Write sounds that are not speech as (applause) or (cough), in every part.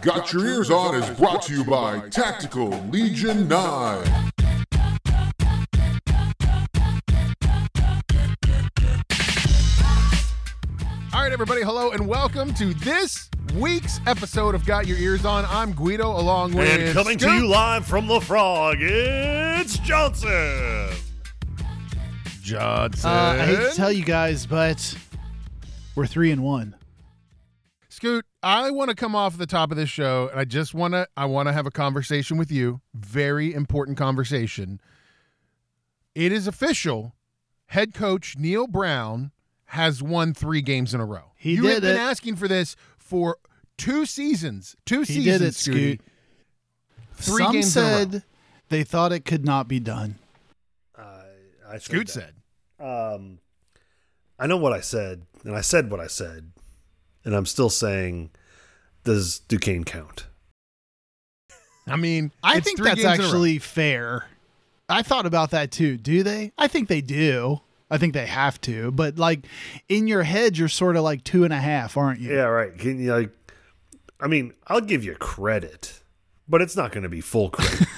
Got Your Eers On is brought to you by Tactical Legion 9. All right, everybody, hello and welcome to this week's episode of Got Your Eers On. I'm Guido along with And coming to you live from the Frog, it's Johnson. Johnson. Uh, I hate to tell you guys, but we're three and one. Scoot, I want to come off the top of this show and I just want to I want to have a conversation with you. Very important conversation. It is official. Head coach Neal Brown has won 3 games in a row. He you did have been it. asking for this for two seasons. Two He seasons, did it, Scooty. Scoot. Three Some games in a row. said they thought it could not be done. Uh, I said Scoot that. said. Um, I know what I said, and I said what I said, and I'm still saying, does Duquesne count? I mean, I think that's games in a row. actually fair. I thought about that too. Do they? I think they do. I think they have to. But like in your head, you're sort of like two and a half, aren't you? Yeah, right. Can you like? I mean, I'll give you credit, but it's not going to be full credit.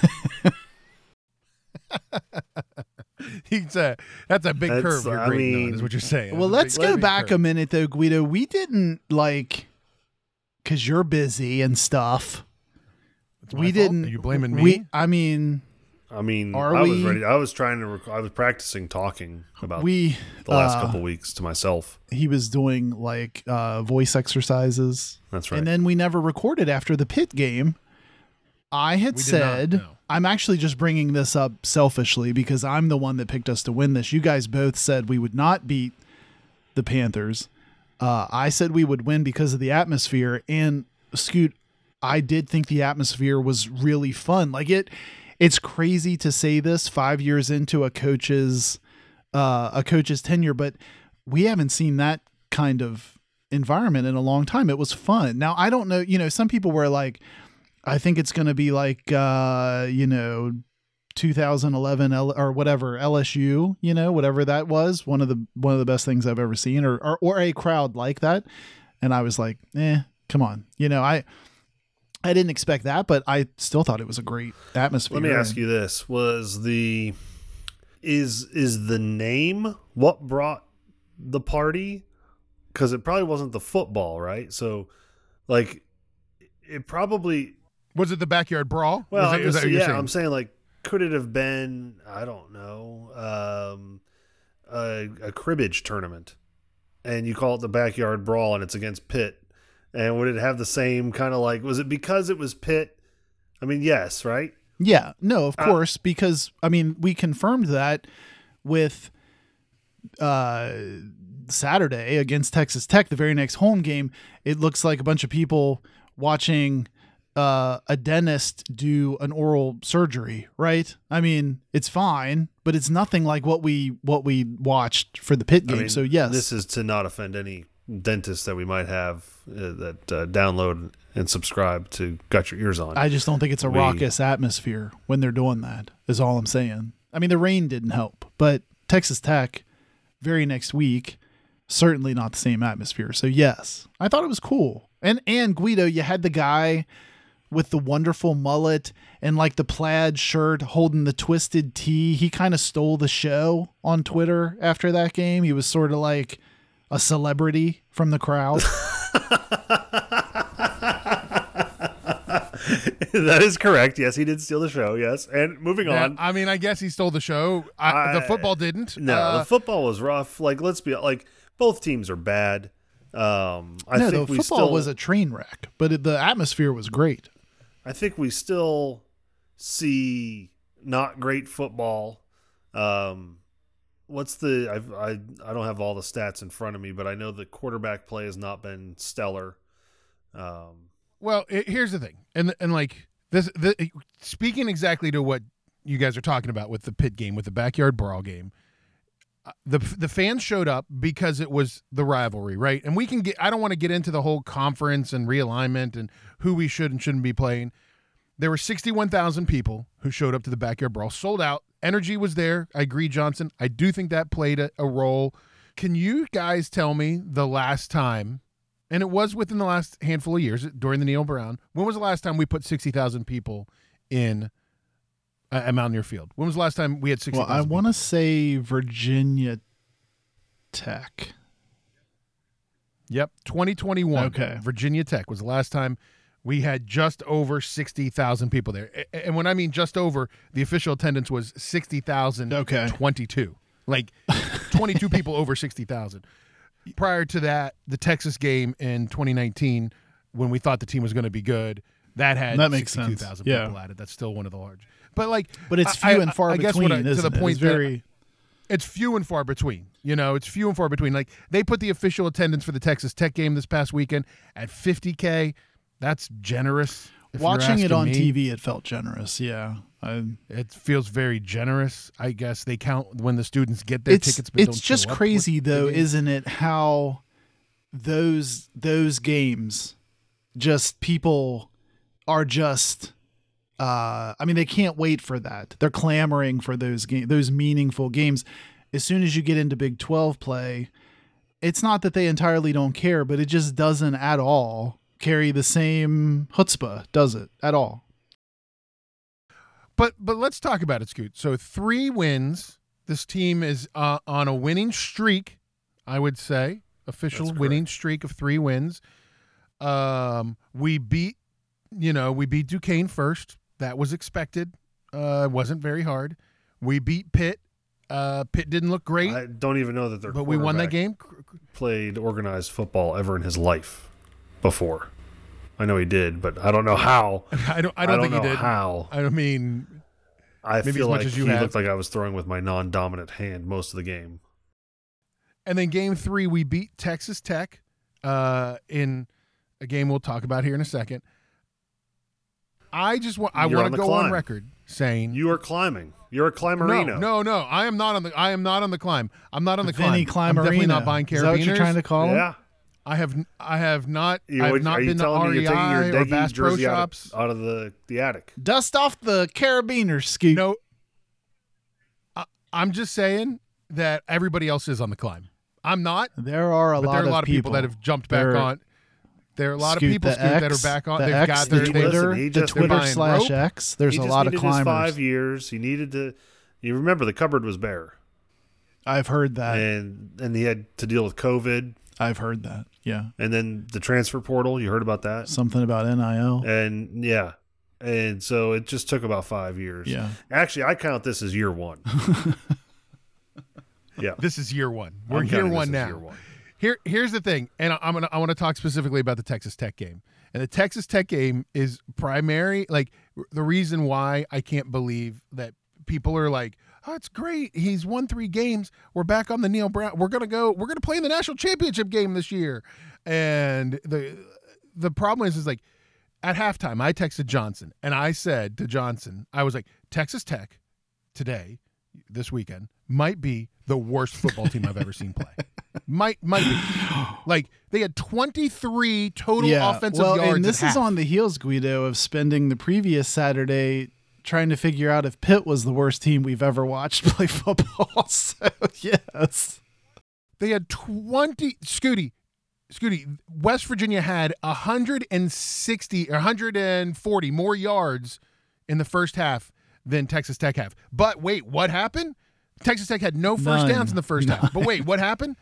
(laughs) (laughs) He's a, that's a big That's- curve you're I grading on, mean- is what you're saying. Well, That's let's big- go back curve. a minute though, Guido. We didn't like because you're busy and stuff. We fault? didn't. Are you blaming me? We, I mean, I mean, Are I was we- ready. I was trying to. Rec- I was practicing talking about we the last uh, couple weeks to myself. he was doing like uh, voice exercises. That's right. And then we never recorded after the Pitt game. I had We did not, said, no. I'm actually just bringing this up selfishly because I'm the one that picked us to win this. You guys both said we would not beat the Panthers. Uh, I said we would win because of the atmosphere. And Scoot, I did think the atmosphere was really fun. Like it, it's crazy to say this five years into a coach's uh, a coach's tenure, but we haven't seen that kind of environment in a long time. It was fun. Now I don't know, you know, some people were like, I think it's going to be like, uh, you know, 2011 L- or whatever LSU, you know, whatever that was, one of the one of the best things I've ever seen, or or, or a crowd like that. And I was like, eh, come on, you know, I. I didn't expect that, but I still thought it was a great atmosphere. Let me ask you this: Was the is is the name what brought the party? Because it probably wasn't the football, right? So, like, it probably. Was it the backyard brawl? Well, is that, I'm just- that yeah, saying? I'm saying like, could it have been? I don't know, um, a, a cribbage tournament, and you call it the backyard brawl, and it's against Pitt, and would it have the same kind of like? Was it because it was Pitt? I mean, yes, right. Yeah, no, of Uh, course, because I mean, we confirmed that with uh Saturday against Texas Tech, the very next home game. It looks like a bunch of people watching uh a dentist do an oral surgery, right? I mean, it's fine, but it's nothing like what we what we watched for the Pitt I game. mean, so yes, this is to not offend any dentists that we might have uh, that uh, download and subscribe to Got Your Eers On. I just don't think it's a We- raucous atmosphere when they're doing that. Is all I'm saying. I mean, the rain didn't help, but Texas Tech, very next week, certainly not the same atmosphere. So yes, I thought it was cool. And and Guido, you had the guy with the wonderful mullet and like the plaid shirt holding the twisted Tea. He kind of stole the show on Twitter after that game. He was sort of like a celebrity from the crowd. (laughs) that is correct. Yes, he did steal the show. Yes, and moving Yeah, on. I mean, I guess he stole the show. I, the football didn't. No, Uh, the football was rough. Like, let's be like, both teams are bad. Um, I no, think the we football still, was a train wreck, but it, the atmosphere was great. I think we still see not great football. Um, what's the? I've, I I don't have all the stats in front of me, but I know the quarterback play has not been stellar. Um, Well, i here's the thing, and and like this, the, speaking exactly to what you guys are talking about with the Pitt game, with the backyard brawl game, the the fans showed up because it was the rivalry, right? And we can get. I don't want to get into the whole conference and realignment and who we should and shouldn't be playing. There were 61,000 people who showed up to the backyard brawl, sold out. Energy was there. I agree, Johnson. I do think that played a, a role. Can you guys tell me the last time and it was within the last handful of years during the Neal Brown. When was the last time we put sixty thousand people in uh, Uh, at Mountaineer Field? When was the last time we had sixty? Well, I want to say Virginia Tech. Yep, twenty twenty one. Okay. Virginia Tech was the last time we had just over sixty thousand people there, and when I mean just over, the official attendance was sixty thousand. Okay. twenty two, like (laughs) twenty two people over sixty thousand. Prior to that, the Texas game in twenty nineteen, when we thought the team was going to be good, that had That makes sixty two sense. thousand Yeah. people at it. That's still one of the large, but like, But it's few I- and far I guess between, what I- to the it? point It's very it's few and far between. You know, it's few and far between. Like they put the official attendance for the Texas Tech game this past weekend at 50k. That's generous. watching it on me. TV. It felt generous. Yeah, I, It feels very generous. I guess they count when the students get their it's tickets. But it's just crazy though, isn't it? How those those games, just people are just. Uh, I mean, they can't wait for that. They're clamoring for those game, those meaningful games. As soon as you get into Big Twelve play, it's not that they entirely don't care, but it just doesn't at all carry the same chutzpah, does it? At all? But but let's talk about it, Scoot. So three wins. This team is uh, on a winning streak. I would say official winning streak of three wins. Um, we beat, you know, we beat Duquesne first. That was expected. Uh, wasn't very hard. We beat Pitt. Uh, Pitt didn't look great, I don't even know that they're. but we won that game. Played organized football ever in his life before. I know he did, but I don't know how. (laughs) I don't. I don't, think know he did. how. I don't mean I Maybe feel as much like as you he have. looked like I was throwing with my non-dominant hand most of the game. And then game three, we beat Texas Tech uh, in a game we'll talk about here in a second. I just want I want to the go on record saying You are climbing. You're a no, no, no. I am not on the I am not on the climb. I'm not on the Vinny climb. I'm definitely not Climerino. buying Is that what you're trying to call him? Yeah. I have I have not You, I have not been to telling me you're taking your REI or Bass Pro jersey out Shops. of, out of the, the attic? Dust off the carabiner, Scoot. No, I, I'm just saying that everybody else is on the climb. I'm not, There are a lot there are a of lot of people, that have jumped back There- on. There are a lot Scoot, of people the Scoot, that are back on. The They've X, got their Listen, they- Twitter, he the Twitter slash rope. X. There's he a lot of needed his climbers. five years. He needed to. You remember the cupboard was bare, I've heard that. and and he had to deal with COVID, I've heard that. Yeah, and then the transfer portal. You heard about that? something about NIL. And yeah, and so it just took about five years. Yeah, Actually, I count this as year one. (laughs) yeah, This is year one. We're I'm year counting this one now. year one. Here, here's the thing, and I- I'm gonna I want to talk specifically about the Texas Tech game. And the Texas Tech game is primary, like the reason why I can't believe that people are like, "Oh, it's great. He's won three games. We're back on the Neal Brown. We're gonna go. We're gonna play in the national championship game this year." And the the problem is, is like at halftime, I texted Johnson and I said to Johnson, I was like, Texas Tech today, this weekend, might be the worst football team I've ever seen play. (laughs) Might might be. Like they had 23 total yeah. offensive well, yards. and this is half. on the heels, Guido, of spending the previous Saturday trying to figure out if Pitt was the worst team we've ever watched (laughs) play football. (laughs) So yes, They had 20 Scooty. Scooty, West Virginia had 160 or 140 more yards in the first half than Texas Tech have. But wait, what happened? Texas Tech had no first None. downs in the first half. But wait, what happened?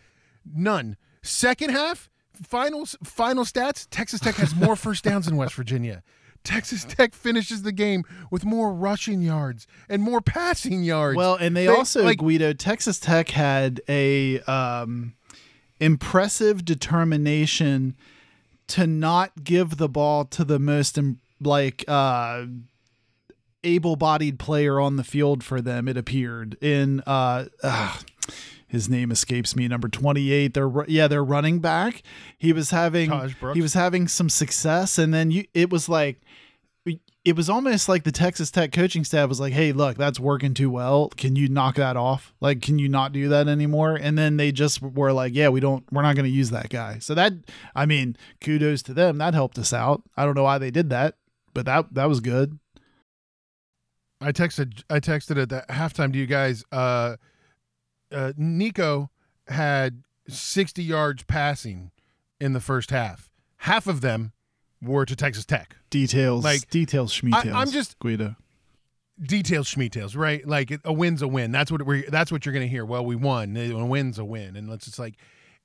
None. Second half, final final stats, Texas Tech has more first downs than West Virginia. Texas Tech finishes the game with more rushing yards and more passing yards. Well, and they, They- also like- Guido Texas Tech had a um, impressive determination to not give the ball to the most like uh, able-bodied player on the field for them. It appeared in uh, his name escapes me. Number twenty-eight. They're yeah, they're running back. He was having he was having some success, and then you it was like it was almost like the Texas Tech coaching staff was like, "Hey, look, that's working too well. Can you knock that off? Like, can you not do that anymore?" And then they just were like, "Yeah, we don't. We're not going to use that guy." So that, I mean, kudos to them. That helped us out. I don't know why they did that, but that that was good. I texted I texted at the halftime to you guys. Uh, uh, Nicco had 60 yards passing in the first half. Half of them were to Texas Tech. Details, Like, details, schmetails. I'm just- Guido. Details, schmetails, right? Like a win's a win. That's what we're. That's what you're going to hear. Well, we won. A win's a win, and let's just like,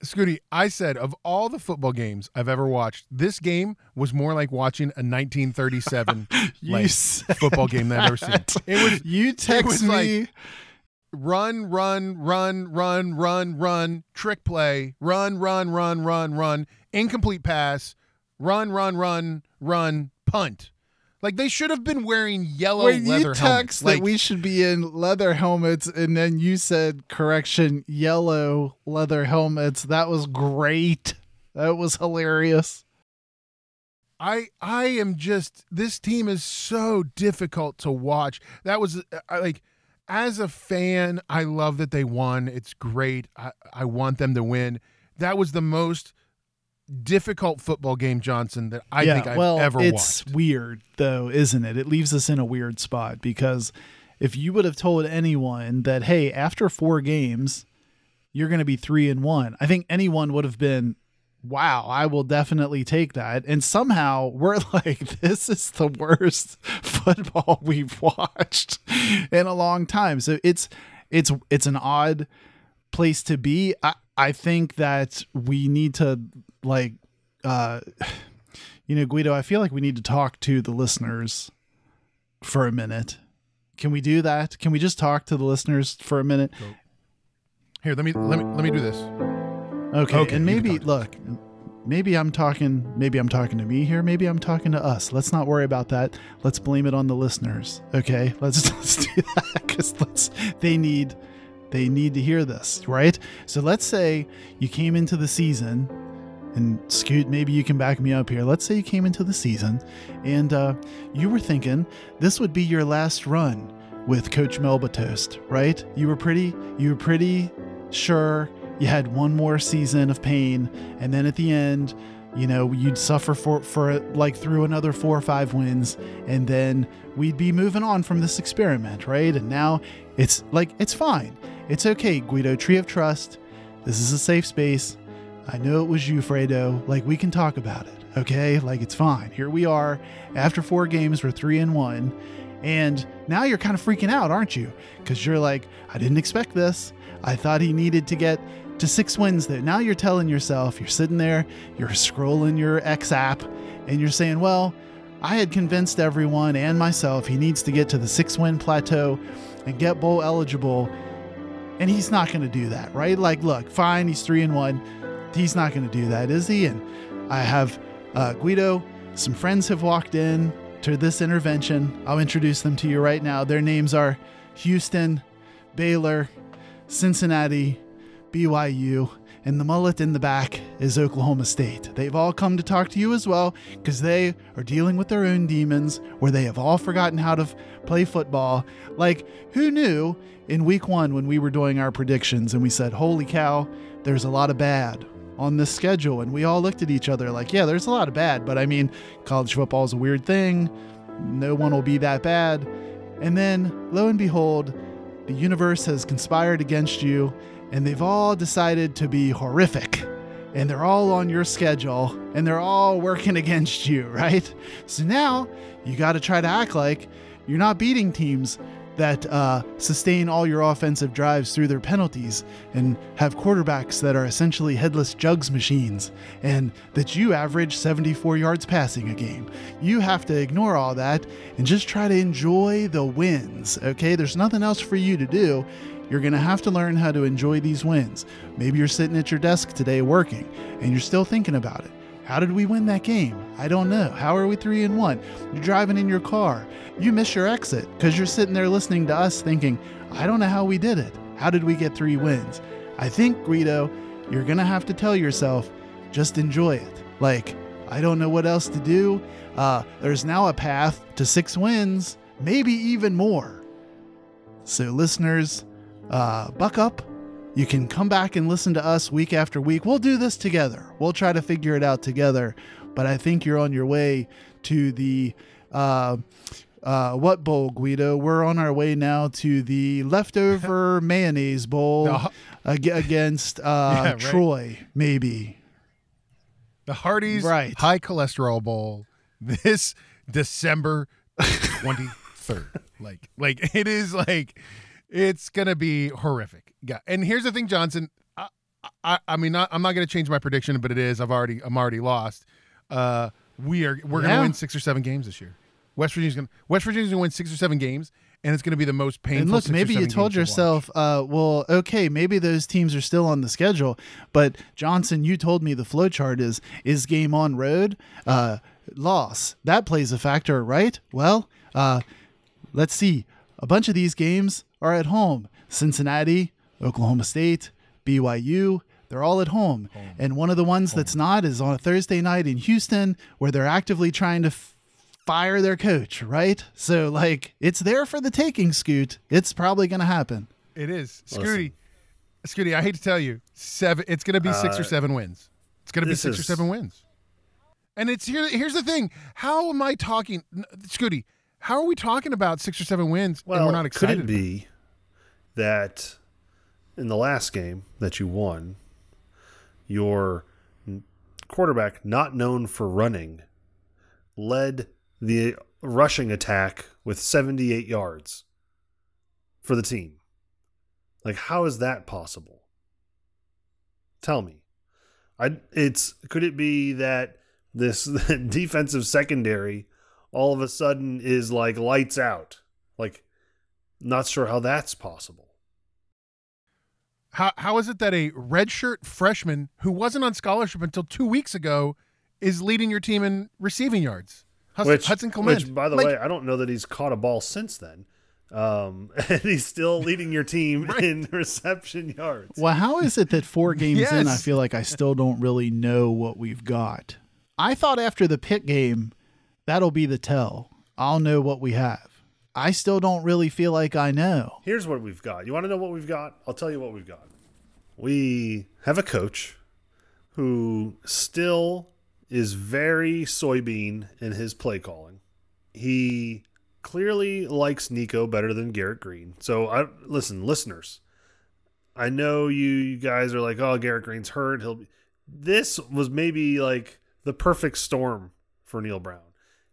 Scooty. I said of all the football games I've ever watched, this game was more like watching a 1937 (laughs) You like football game that I've ever seen. It was You text was me. like- run, run, run, run, run, run, trick play, run, run, run, run, run, incomplete pass, run, run, run, run, punt. Like they should have been wearing yellow when leather you text helmets. that Like, we should be in leather helmets, and then you said correction, yellow leather helmets. That was great. That was hilarious. I I am just this team is so difficult to watch. That was I, like as a fan, I love that they won. It's great. I, I want them to win. That was the most difficult football game, Johnson, that I yeah, think I've well, ever it's watched. weird though, isn't it? It leaves us in a weird spot because if you would have told anyone that, hey, after four games, you're going to be three and one, I think anyone would have been, wow, I will definitely take that. And somehow we're (laughs) like, this is the worst (laughs) football we've watched in a long time. So it's it's it's an odd place to be. I I think that we need to like uh (sighs) you know, Guido, I feel like we need to talk to the listeners for a minute. Can we do that? Can we just talk to the listeners for a minute? Here, let me let me let me do this. Okay. Okay, and maybe look, maybe I'm talking maybe I'm talking to me here, maybe I'm talking to us. Let's not worry about that. Let's blame it on the listeners. Okay? (laughs) Let's let's do that cuz let's they need they need to hear this, right? So let's say you came into the season and Scoot, maybe you can back me up here. Let's say you came into the season and uh, you were thinking this would be your last run with Coach Melba Toast, right? You were pretty, you were pretty sure you had one more season of pain, and then at the end, you know, you'd suffer for for like through another four or five wins, and then we'd be moving on from this experiment, right? And now it's like it's fine, it's okay, Guido. Tree of Trust. This is a safe space. I know it was you, Fredo. Like, we can talk about it, okay? Like, it's fine. Here we are. After four games, we're three and one. And now you're kind of freaking out, aren't you? Because you're like, I didn't expect this. I thought he needed to get to six wins there. Now you're telling yourself, you're sitting there, you're scrolling your X app, and you're saying, well, I had convinced everyone and myself he needs to get to the six win plateau and get bowl eligible. And he's not going to do that, right? Like, look, fine, he's three and one. He's not going to do that, is he? And I have uh, Guido. Some friends have walked in to this intervention. I'll introduce them to you right now. Their names are Houston, Baylor, Cincinnati, BYU, and the mullet in the back is Oklahoma State. They've all come to talk to you as well because they are dealing with their own demons where they have all forgotten how to f- play football. Like, who knew in week one when we were doing our predictions and we said, Holy cow, there's a lot of bad on this schedule? And we all looked at each other like, Yeah, there's a lot of bad, but I mean, college football is a weird thing. No one will be that bad. And then, lo and behold, the universe has conspired against you, and they've all decided to be horrific. And they're all on your schedule, and they're all working (laughs) against you, right? So now you got to try to act like you're not beating teams that uh, sustain all your offensive drives through their penalties and have quarterbacks that are essentially headless jugs machines and that you average 74 yards passing a game. You have to ignore all that and just try to enjoy the wins, okay? There's nothing else for you to do. You're going to have to learn how to enjoy these wins. Maybe you're sitting at your desk today working and you're still thinking about it. How did we win that game? I don't know. How are we three and one? You're driving in your car. You miss your exit because you're sitting there listening to us thinking, I don't know how we did it. How did we get three wins? I think, Guido, you're going to have to tell yourself, just enjoy it. Like, I don't know what else to do. Uh, there's now a path to six wins, maybe even more. So, listeners, uh, buck up. You can come back and listen to us week after week. We'll do this together. We'll try to figure it out together. But I think you're on your way to the uh, uh, what bowl, Guido? We're on our way now to the leftover (laughs) mayonnaise bowl No. ag- against uh, (laughs) Yeah, right. Troy, maybe. The Hardee's Right. High Cholesterol Bowl this December 23rd. (laughs) like, like it is like it's gonna be horrific. Yeah. And here's the thing, Johnson. I, I, I mean, not, I'm not gonna change my prediction, but it is. I've already, I'm already lost. Uh, we are, we're Yeah. gonna win six or seven games this year. West Virginia's gonna, West Virginia's gonna win six or seven games, and it's gonna be the most painful. And look, maybe you told games to yourself, uh, well, okay, maybe those teams are still on the schedule, but Johnson, you told me the flow chart is is game on road, uh, loss. That plays a factor, right? Well, uh, let's see. A bunch of these games are at home. Cincinnati, Oklahoma State, BYU, they're all at home. And one of the ones that's not is on a Thursday night in Houston where they're actively trying to f- fire their coach, right? So like it's there for the taking, Scoot. It's probably going to happen. It is. Scooty. Scooty, I hate to tell you, seven it's gonna be six or uh, seven wins. It's gonna be this six or seven wins. And it's here here's the thing. How am I talking n- Scooty, how are we talking about six or seven wins Well, and we're not excited? could it be that in the last game that you won, your quarterback, not known for running, led the rushing attack with 78 yards for the team? Like, how is that possible? Tell me. I it's could it be that this (laughs) defensive secondary all of a sudden is like lights out? Like, not sure how that's possible. How how is it that a redshirt freshman who wasn't on scholarship until two weeks ago is leading your team in receiving yards? Hus- Which, Hudson Clement. which, by the Like, way, I don't know that he's caught a ball since then. Um, (laughs) and he's still leading your team (laughs) in reception yards. Well, how is it that four (laughs) games in, I feel like I still don't really know what we've got? I thought after the Pitt game, that'll be the tell. I'll know what we have. I still don't really feel like I know. Here's what we've got. You want to know what we've got? I'll tell you what we've got. We have a coach who still is very soybean in his play calling. He clearly likes Nicco better than Garrett Greene. So I listen, listeners. I know you, you guys are like, "Oh, Garrett Greene's hurt. He'll be." This was maybe like the perfect storm for Neal Brown.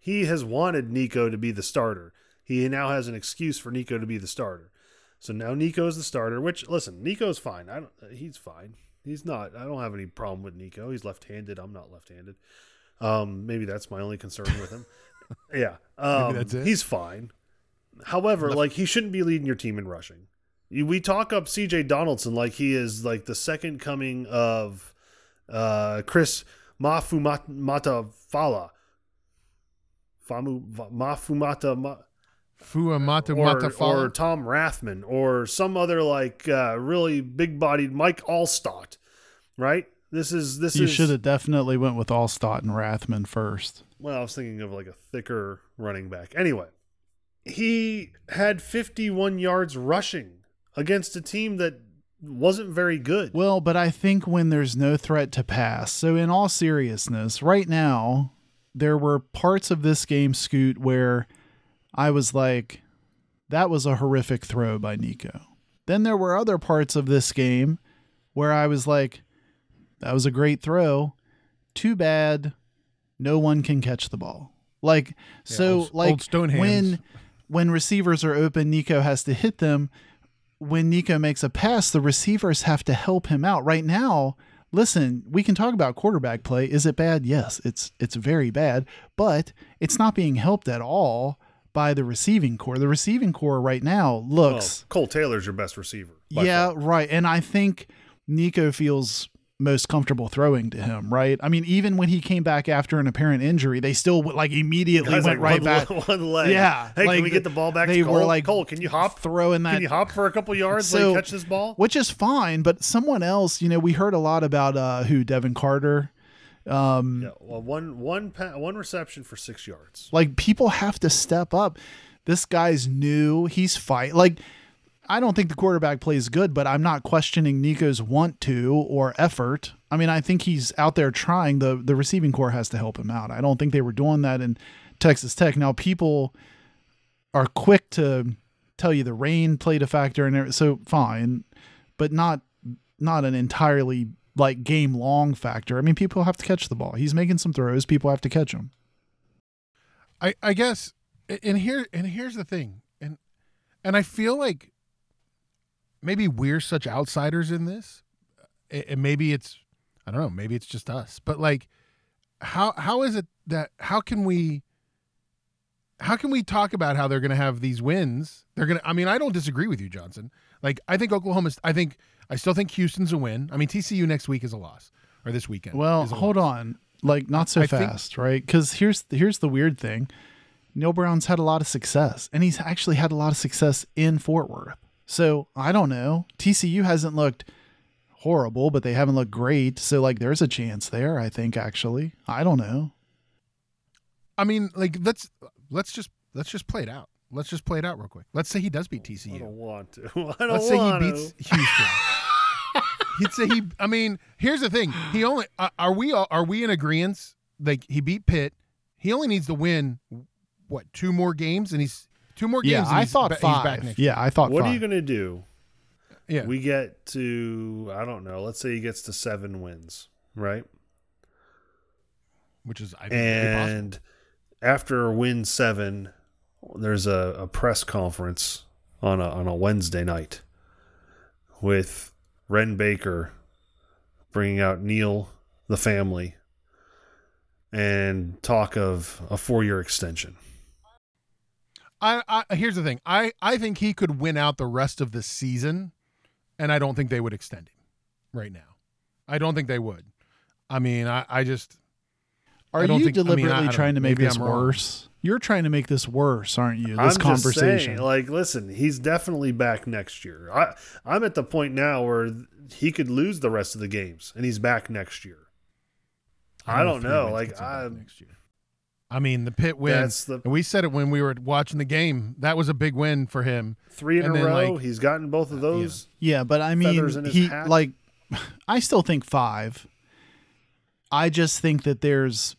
He has wanted Nicco to be the starter. He now has an excuse for Nicco to be the starter. So now Nicco's the starter. Which listen, Nicco's fine. I don't. He's fine. He's not. I don't have any problem with Nicco. He's left-handed. I'm not left-handed. Um, maybe that's my only concern with him. (laughs) yeah. Um, that's it. He's fine. However, like he shouldn't be leading your team in rushing. We talk up C.J. Donaldson like he is like the second coming of uh, Chris Mafumata Famu Mafumata Ma, Fuamata or, or Tom Rathman or some other like uh, really big bodied Mike Alstott, right? This is this You is should have definitely went with Alstott and Rathman first. well, I was thinking of like a thicker running back. Anyway, he had 51 yards rushing against a team that wasn't very good. Well, but I think when there's no threat to pass. So, in all seriousness, right now, there were parts of this game, Scoot, where I was like, that was a horrific throw by Nicco. Then there were other parts of this game where I was like, that was a great throw. Too bad no one can catch the ball. Like, so, old- like, old when when receivers are open, Nicco has to hit them when Nicco makes a pass, the receivers have to help him out. Right now, listen, we can talk about quarterback play. Is it bad? Yes, it's it's very bad, but it's not being helped at all by the receiving corps. The receiving corps right now Well, looks Kole Taylor's your best receiver. yeah, far. right. And I think Nicco feels most comfortable throwing to him, right? I mean, even when he came back after an apparent injury, they still like immediately Guys, went like, right one, back. (laughs) One leg. Yeah, Hey, like can we get the ball back? they to were Kole? like Kole, can you hop? throwing that Can you hop for a couple yards? So- like catch this ball? which is fine. But someone else, you know, we heard a lot about uh, who Devin Carter. Um, Yeah, well, one one pa- one reception for six yards. Like people have to step up. This guy's new. He's fight. Like I don't think the quarterback plays good, but I'm not questioning Nicco's want to or effort. I mean, I think he's out there trying. the The receiving corps has to help him out. I don't think they were doing that in Texas Tech. Now people are quick to tell you the rain played a factor and so fine, but not not an entirely like game long factor. I mean, people have to catch the ball. He's making some throws. People have to catch them. I I guess and here and here's the thing. And and I feel like maybe we're such outsiders in this. And maybe it's I don't know, maybe it's just us. But like how how is it that how can we how can we talk about how they're going to have these wins? They're going to I mean, I don't disagree with you, Johnson. Like I think Oklahoma's I think I still think Houston's a win. I mean, TCU next week is a loss or this weekend. Well, hold loss. on. Like not so I think- fast, right? Cuz here's here's the weird thing. Neal Brown's had a lot of success and he's actually had a lot of success in Fort Worth. So, I don't know. TCU hasn't looked horrible, but they haven't looked great. So like there's a chance there, I think actually. I don't know. I mean, like let's let's just let's just play it out. Let's just play it out real quick. Let's say he does beat TCU. I don't want to. (laughs) I don't Let's say he want beats to. Houston. (laughs) He'd say he. I mean, here's the thing. He only uh, are we all, are we in agreement? Like he beat Pitt. He only needs to win what two more games, and he's two more games. Yeah, and I he's thought ba- five. He's back next. yeah, I thought What five. are you going to do? Yeah, We get to, I don't know, let's say he gets to seven wins, right? which is I think very possible. And after win seven, there's a, a press conference on a, on a Wednesday night with Wren Baker bringing out Neal, the family, and talk of a four year extension. I, I here's the thing. I I think he could win out the rest of the season, and I don't think they would extend him right now. I don't think they would. I mean, I I just Are I don't you think- I mean, I- deliberately I don't trying to make this I'm wrong. worse? You're trying to make this worse, aren't you? This I'm just conversation. saying, like, listen, he's definitely back next year. I, I'm at the point now where he could lose the rest of the games, and he's back next year. I don't three know, like, gets him back I'm- next year. I mean, the Pitt wins. The and we said it when we were watching the game. That was a big win for him. three in and a then, row. like- he's gotten both of those. Yeah, but I mean, feathers in his he hat. like, (laughs) I still think five. I just think that there's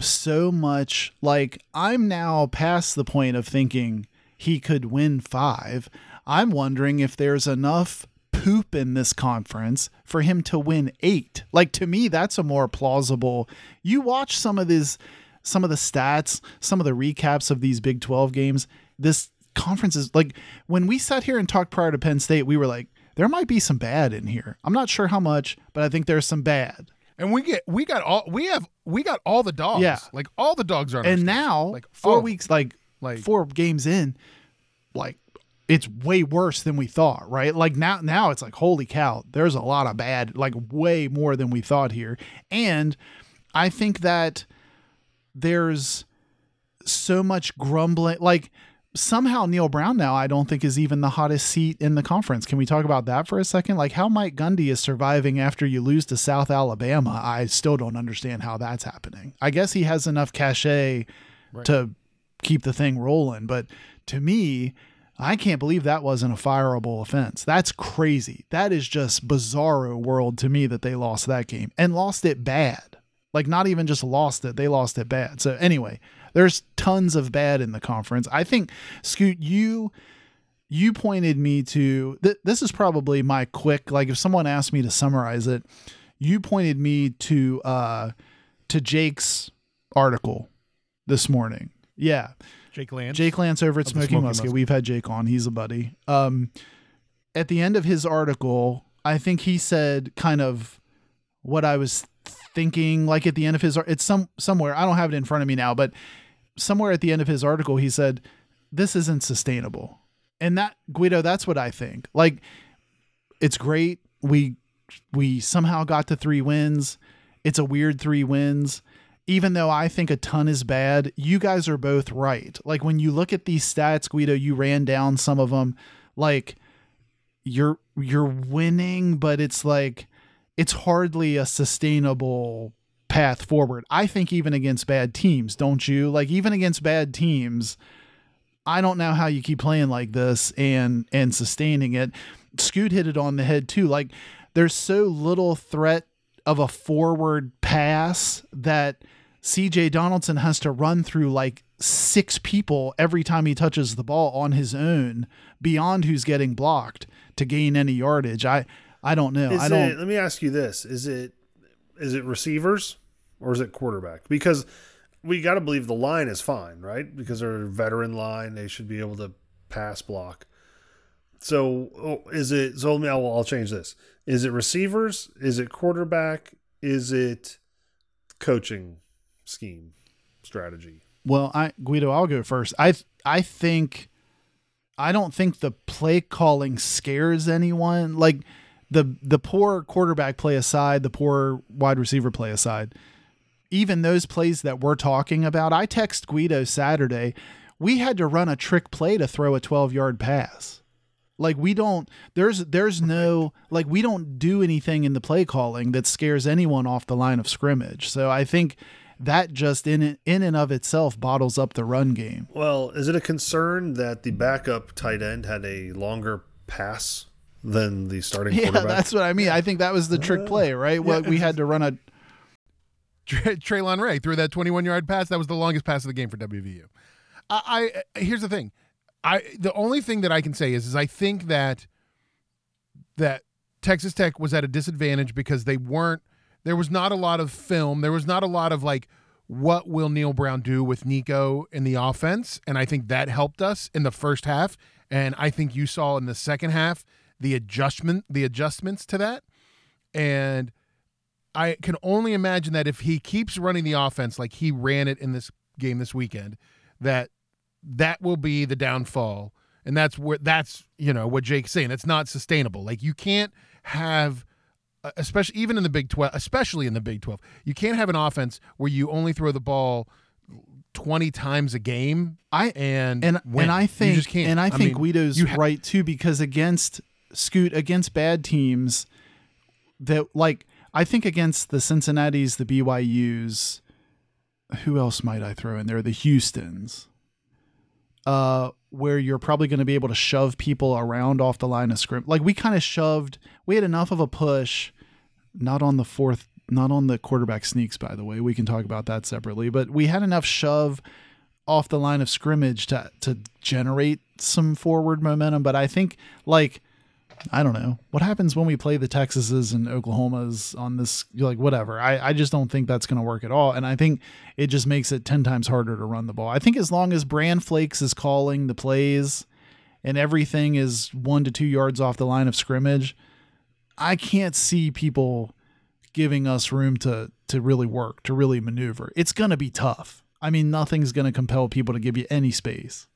so much. Like, I'm now past the point of thinking he could win five. I'm wondering if there's enough poop in this conference for him to win eight. Like to me, that's a more plausible. You watch some of these, some of the stats, some of the recaps of these Big 12 games. This conference is like when we sat here and talked prior to Penn State, we were like, there might be some bad in here. I'm not sure how much, but I think there's some bad. And we get we got all we have we got all the dogs. Yeah. Like all the dogs are And now, like four oh. weeks, like, like four games in, like it's way worse than we thought, right? Like now, now it's like holy cow, there's a lot of bad, like way more than we thought here. And I think that there's so much grumbling, like. Somehow Neal Brown now I don't think is even the hottest seat in the conference. Can we talk about that for a second? Like how Mike Gundy is surviving after you lose to South Alabama. I still don't understand how that's happening. I guess he has enough cachet to keep the thing rolling. But to me, I can't believe that wasn't a fireable offense. That's crazy. That is just bizarro world to me that they lost that game and lost it bad. Like not even just lost it, they lost it bad. So anyway, there's tons of bad in the conference. I think Scoot, you you pointed me to th- this is probably my quick like if someone asked me to summarize it, you pointed me to uh to Jake's article this morning. Yeah. Jake Lance. Jake Lance over at Smoking Smoking Musket. Musket. We've had Jake on. He's a buddy. Um, at the end of his article, I think he said kind of what I was thinking. Like at the end of his, it's some somewhere. I don't have it in front of me now, but somewhere at the end of his article, he said, "This isn't sustainable." And that Guido, that's what I think. Like, it's great. We we somehow got to three wins. It's a weird three wins even though I think a ton is bad, you guys are both right. Like when you look at these stats, Guido, you ran down some of them. Like you're you're winning, but it's like it's hardly a sustainable path forward. I think even against bad teams, don't you? Like even against bad teams, I don't know how you keep playing like this and and sustaining it. Scoot hit it on the head too. Like there's so little threat of a forward pass that CJ Donaldson has to run through like six people every time he touches the ball on his own beyond who's getting blocked to gain any yardage. I I don't know. Is I don't. it, let me ask you this: Is it is it receivers or is it quarterback? Because we got to believe the line is fine, right? Because they're a veteran line; they should be able to pass block. So oh, is it? So let me. I'll, I'll change this. Is it receivers? Is it quarterback? Is it coaching scheme strategy? Well, I Guido, I'll go first. I I think I don't think the play calling scares anyone. Like the the poor quarterback play aside, the poor wide receiver play aside, even those plays that we're talking about, I text Guido Saturday, we had to run a trick play to throw a 12-yard pass. Like we don't there's there's no like we don't do anything in the play calling that scares anyone off the line of scrimmage. So I think that just in in and of itself bottles up the run game. Well, is it a concern that the backup tight end had a longer pass than the starting Yeah, quarterback? that's what I mean. I think that was the trick uh, play, right? Well, we had to run a Tre- Traylon Ray threw that 21 yard pass. That was the longest pass of the game for WVU. I, I here's the thing. I the only thing that I can say is is I think that that Texas Tech was at a disadvantage because they weren't there was not a lot of film. There was not a lot of like what will Neal Brown do with Nicco in the offense and I think that helped us in the first half and I think you saw in the second half the adjustment the adjustments to that and I can only imagine that if he keeps running the offense like he ran it in this game this weekend, that that will be the downfall. And that's where that's you know what Jake's saying. That's not sustainable. Like you can't have, uh, especially even in the Big Twelve, especially in the Big Twelve, you can't have an offense where you only throw the ball twenty times a game. I and and and I think and I think mean, Guido's ha- right too because against Scoot against bad teams that like I think against the Cincinnati's, the BYU's, who else might I throw in there? The Houston's. Uh, where you're probably going to be able to shove people around off the line of scrimmage. Like we kind of shoved, we had enough of a push, not on the fourth, not on the quarterback sneaks, by the way. We can talk about that separately, but we had enough shove off the line of scrimmage to to generate some forward momentum. But I think like I don't know what happens when we play the Texases and Oklahomas on this. Like whatever. I I just don't think that's going to work at all. And I think it just makes it ten times harder to run the ball. I think as long as Brand Flakes is calling the plays and everything is one to two yards off the line of scrimmage, I can't see people giving us room to to really work to really maneuver. It's going to be tough. I mean, nothing's going to compel people to give you any space.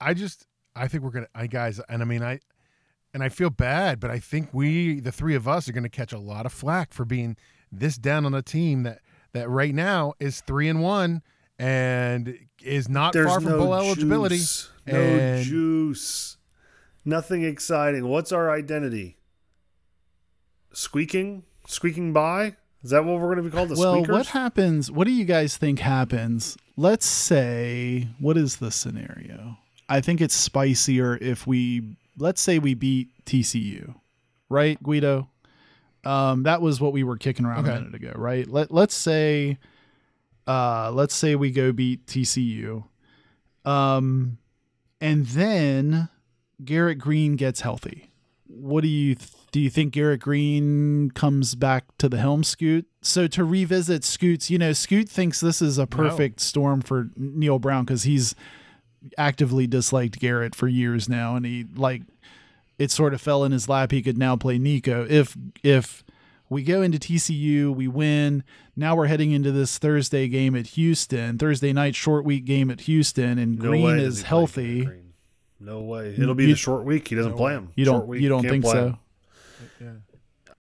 I just I think we're gonna I guys and I mean I and I feel bad, but I think we the three of us are gonna catch a lot of flack for being this down on a team that that right now is three and one and is not There's far from no bowl eligibility. juice. No juice. Nothing exciting. What's our identity? Squeaking? Squeaking by? Is that what we're going to be called? The well, squeakers? what happens? What do you guys think happens? Let's say, what is the scenario? I think it's spicier if we, let's say we beat TCU, right, Guido? Um, that was what we were kicking around a minute ago, right? Let Let's say, uh, let's say we go beat TCU, um, and then Garrett Greene gets healthy. What do you th- do? You think Garrett Greene comes back to the helm, Scoot? So to revisit Scoot's, you know, Scoot thinks this is a perfect storm for Neal Brown because he's actively disliked Garrett for years now, and he like it sort of fell in his lap. He could now play Nicco if if we go into TCU, we win. Now we're heading into this Thursday game at Houston, Thursday night short week game at Houston, and No Greene way is he healthy. Greene. No way. It'll be You- the short week. He doesn't play him. You don't week, you don't think so? him.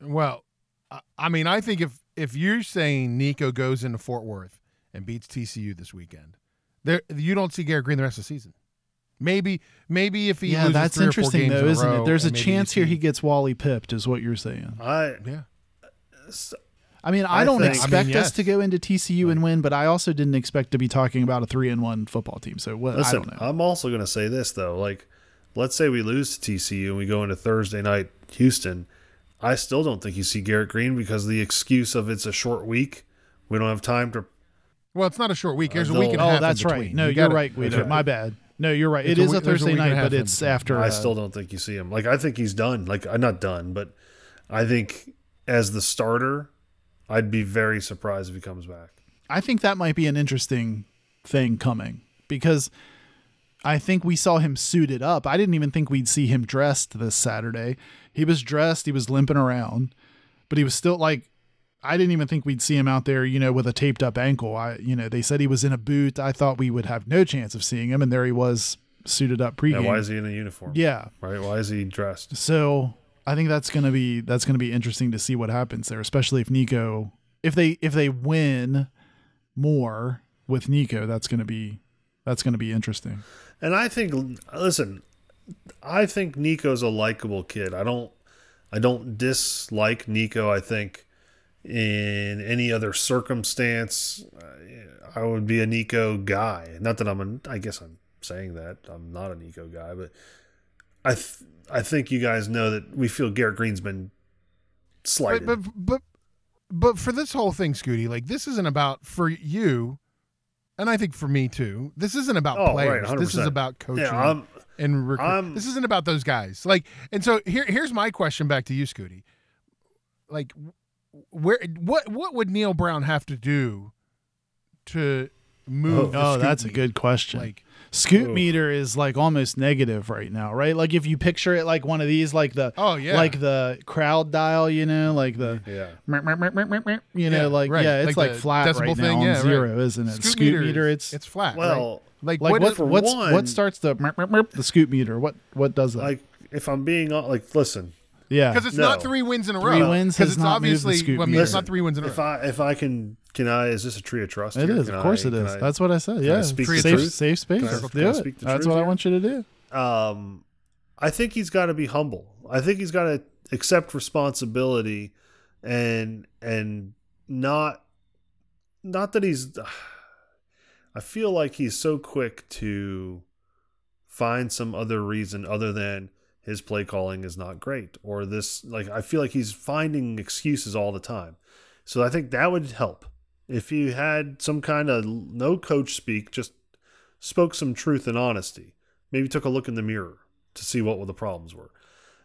Well, I- I mean, I think if if you're saying Nicco goes into Fort Worth and beats TCU this weekend, there you don't see Garrett Greene the rest of the season. Maybe maybe if he Yeah, loses that's three or four interesting games though, isn't row, it? There's a and maybe you chance here he gets Wally pipped, is what you're saying. I yeah. Uh, I mean, I, I don't think- I expect mean, us to go into TCU and win, but I also didn't expect to be talking about a three and one football team. So what? I Listen, don't know. I'm also going to say this though. Like, let's say we lose to TCU and we go into Thursday night Houston. I still don't think you see Garrett Greene because the excuse of it's a short week. We don't have time to. Well, it's not a short week. There's a Uh, week and a they'll- half. oh, that's in right. No, You you are gotta- right, Guido. okay. My bad. No, you're right. It's It a is a, week- there's a Thursday week and a night, half but in it's between. after. I uh, still don't think you see him. Like I think he's done. Like I'm not done, but I think as the starter, I'd be very surprised if he comes back. I think that might be an interesting thing coming because I think we saw him suited up. I didn't even think we'd see him dressed this Saturday. He was dressed, he was limping around, but he was still like I didn't even think we'd see him out there, you know, with a taped up ankle. I you know, they said he was in a boot. I thought we would have no chance of seeing him and there he was suited up Yeah, pregame. why is he in a uniform? yeah. Right? Why is he dressed? So I think that's gonna be that's gonna be interesting to see what happens there, especially if Nicco if they if they win more with Nicco, that's gonna be that's gonna be interesting. And I think, listen, I think Nicco's a likable kid. I don't, I don't dislike Nicco. I think in any other circumstance, uh, I would be a Nicco guy. Not that I'm a, I guess I'm saying that I'm not a Nicco guy, but I, th- I think you guys know that we feel Garrett Greene's been slighted. But, but but but for this whole thing, Scooty, like this isn't about for you, and I think for me too. This isn't about Oh, right, players. this is about coaching yeah, I'm, and recruit. I'm- this isn't about those guys. Like, and so here here's my question back to you, Scooty. Like, where what what would Neal Brown have to do to move? Oh, the Oh, scoot that's a good question. Like, Scoot Oof. meter is like almost negative right now, right? Like if you picture it like one of these, like the oh yeah, like the crowd dial, you know, like the yeah. you know, Yeah, like right. yeah, it's Like like, the flat right thing, now yeah, on right. zero, isn't it? Scoot, meter, is- it's it's flat. Well, right? like, like what what, is- for what's one- what starts the the scoot meter? What what does that? like if I'm being uh, like, listen, yeah, because it's No. not three wins in a Three row. wins because has it's not moved the obviously. I mean, it's not three wins in a if row. I if I can can I is this a tree of trust? it here? is. Can Of course I- it can is. I- That's what I said. can I Yeah, speak the safe, truth? safe space. Can I- Do can I it. speak the That's truth what I want you to do. um, I think he's got to be humble. I think he's got to accept responsibility, and and not not that he's. I feel like he's so quick to find some other reason other than his play calling is not great or this like I feel like he's finding excuses all the time. So I think that would help if you had some kind of no coach speak, just spoke some truth and honesty. Maybe took a look in the mirror to see what the problems were.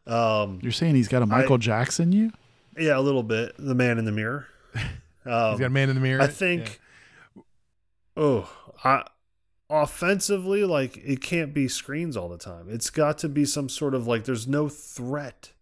Um, You're saying he's got a Michael Jackson you? yeah, a little bit. The man in the mirror. (laughs) He's got a man in the mirror. I think. Oh, I offensively, like it can't be screens all the time. It's got to be some sort of like. There's no threat.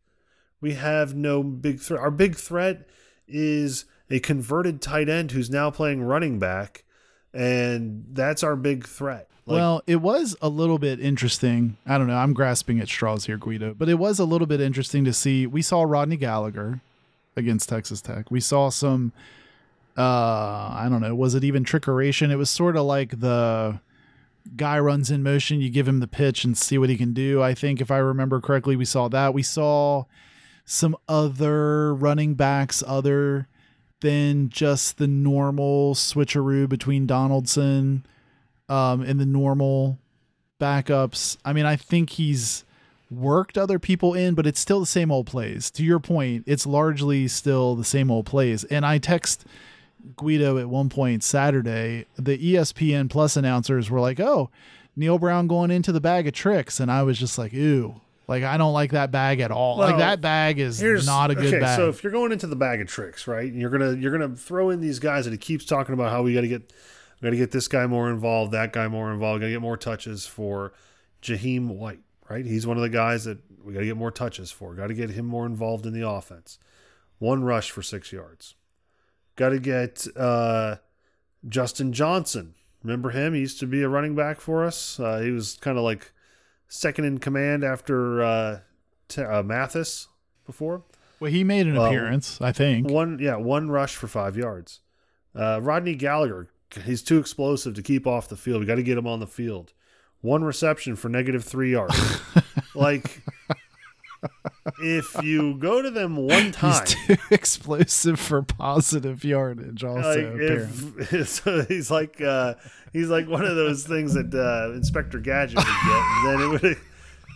We have no big threat. Our big threat is a converted tight end who's now playing running back, and that's our big threat. Like, well, it was a little bit interesting. I don't know. I'm grasping at straws here, Guido, but it was a little bit interesting to see. We saw Rodney Gallagher against Texas Tech. We saw some. Uh, I don't know. Was it even trickeration? It was sort of like the guy runs in motion. You give him the pitch and see what he can do. I think if I remember correctly, we saw that. We saw some other running backs other than just the normal switcheroo between Donaldson um, and the normal backups. I mean, I think he's worked other people in, but it's still the same old plays. To your point, it's largely still the same old plays. And I text Guido at one point Saturday, the ESPN Plus announcers were like, "Oh, Neal Brown going into the bag of tricks," and I was just like, "Ooh." Like I don't like that bag at all. like that bag is not a good okay, bag. So if you're going into the bag of tricks, right, and you're gonna you're gonna throw in these guys that he keeps talking about how we got to get got to get this guy more involved, that guy more involved, got to get more touches for Jahiem White, right? He's one of the guys that we got to get more touches for. Got to get him more involved in the offense. One rush for six yards. Got to get uh, Justin Johnson. Remember him? He used to be a running back for us. Uh, he was kind of like second in command after uh, T- uh, Mathis before. well, he made an Well, appearance, I think. One, yeah, one rush for five yards. Uh, Rodney Gallagher, he's too explosive to keep off the field. We got to get him on the field. One reception for negative three yards. (laughs) like, if you go to them (laughs) one time, He's too (laughs) explosive for positive yardage. Also, like if (laughs) so he's like uh, he's like one of those things that uh, Inspector Gadget would get, and then it would.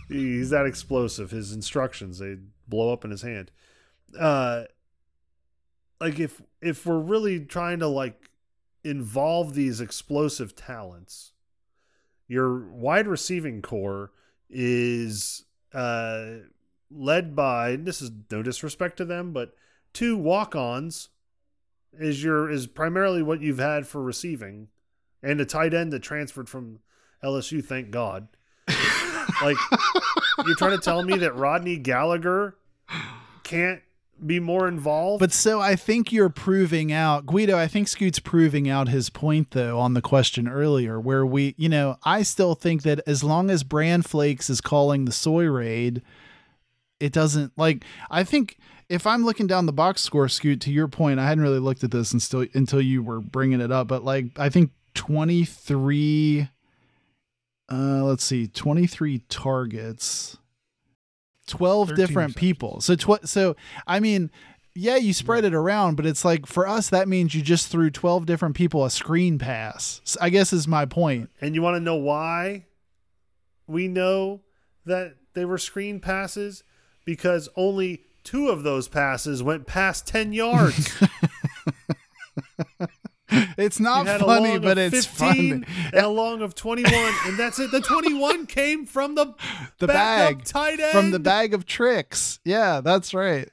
He's that explosive. His instructions they blow up in his hand. Uh, like if if we're really trying to like involve these explosive talents, your wide receiving corps is uh, led by this is no disrespect to them, but two walk-ons is your is primarily what you've had for receiving, and a tight end that transferred from LSU. Thank God. like (laughs) you're trying to tell me that Rodney Gallagher can't be more involved? But so I think you're proving out Guido, I think Scoot's proving out his point though on the question earlier where we, you know, I still think that as long as Bran Flakes is calling the soy raid, it doesn't like I think if I'm looking down the box score, Scoot, to your point, I hadn't really looked at this until until you were bringing it up, but like I think 23 uh let's see 23 targets 12 different people so tw- so i mean yeah you spread it around but it's like for us that means you just threw 12 different people a screen pass I guess is my point. point And you want to know why we know that they were screen passes? Because only two of those passes went past 10 yards. (laughs) (laughs) it's not funny but it's 15 funny and a long of 21. And that's it. The 21 (laughs) came from the, the bag tight end. from the bag of tricks yeah that's right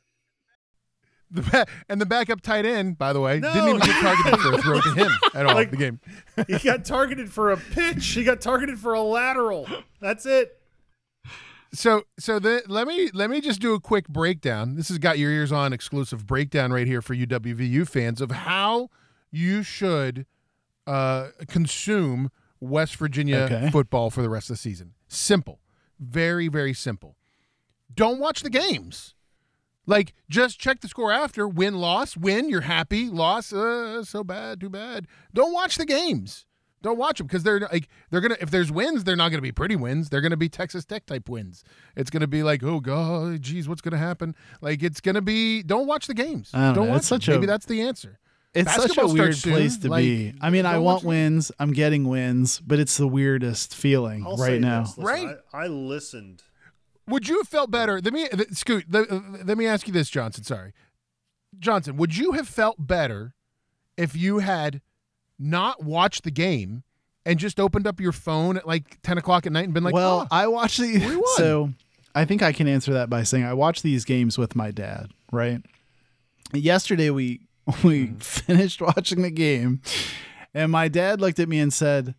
The ba- and the backup tight end, by the way, No. didn't even get targeted for a throw to him at all. Like- the game. He got targeted for a pitch. He got targeted for a lateral. That's it. So so the let me let me just do a quick breakdown. This has Got Your Eers On exclusive breakdown right here for UWVU fans of how you should uh, consume West Virginia Okay. football for the rest of the season. Simple, very very simple. Don't watch the games. Like just check the score after. Win, loss, win. You're happy. Loss, uh, so bad, too bad. Don't watch the games. Don't watch them because they're like they're gonna. If there's wins, they're not gonna be pretty wins. They're gonna be Texas Tech type wins. It's gonna be like, oh god, geez, what's gonna happen? Like it's gonna be. Don't watch the games. I don't know. watch It's such them. a- Maybe that's the answer. it's such a weird starts soon. place to Like, be i mean i want watch the- wins i'm getting wins but it's the weirdest feeling I'll right now this. Listen, Right. I, I listened. Would you have felt better? Let me th- Scoot. Let, let me ask you this, Johnson. Sorry, Johnson. Would you have felt better if you had not watched the game and just opened up your phone at like ten o'clock at night and been like, well, "Oh, I watched the we won. so I think I can answer that by saying I watch these games with my dad, right? Yesterday we (laughs) we Hmm. finished watching the game and my dad looked at me and said,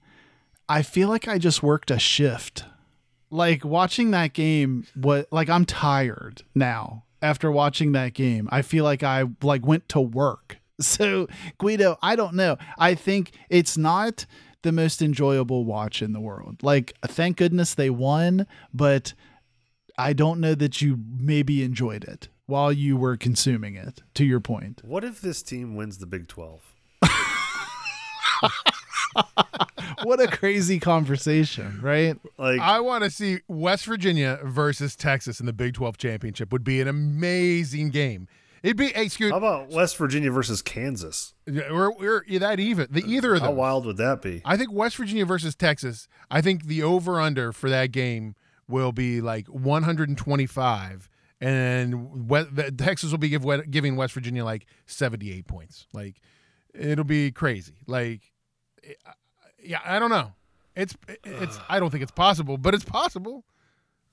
"I feel like I just worked a shift." Like watching that game what like I'm tired now after watching that game. I feel like I like went to work. (laughs) So, Guido, I don't know. I think it's not the most enjoyable watch in the world. Like, thank goodness they won, but I don't know that you maybe enjoyed it while you were consuming it, to your point. What if this team wins the Big 12? (laughs) What a crazy conversation, right? Like, I want to see West Virginia versus Texas in the Big Twelve championship. Would be an amazing game. It'd be excuse. How about West Virginia versus Kansas? We're, we're that even. The either of them. How wild would that be? I think West Virginia versus Texas. I think the over under for that game will be like 125, and we- the- Texas will be give, giving West Virginia like 78 points. Like it'll be crazy. Like eh, yeah, I don't know. It's it's. I don't think it's possible, but it's possible.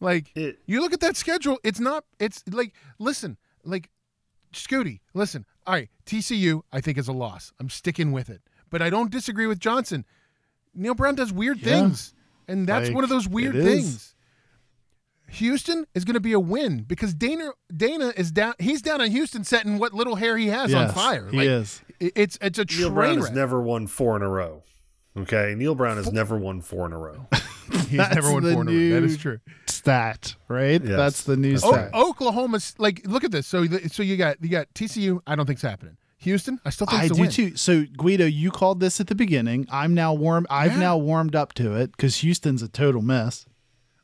Like It- you look at that schedule. It's not. It's like listen. Like Scooty, listen. All right, TCU, I think is a loss. I'm sticking with it, but I don't disagree with Johnson. Neal Brown does weird Yeah. things, and that's Like, one of those weird it is. things. Houston is going to be a win because Dana Dana is down. He's down on Houston, setting what little hair he has on Yes, fire. he Like, is. It's it's a Neal train Brown wreck. has never won four in a row. Okay, Neal Brown has never won four in a row. (laughs) He's That's never won the four in a row. That new- true. Stat, right? Yes, That's the new that's O- stat. Oklahoma's like look at this. So the, so you got you got TCU. I don't think's happening. Houston, I still think I do win. too. So Guido, you called this at the beginning. I'm now warm. I've Yeah. now warmed up to it because Houston's a total mess.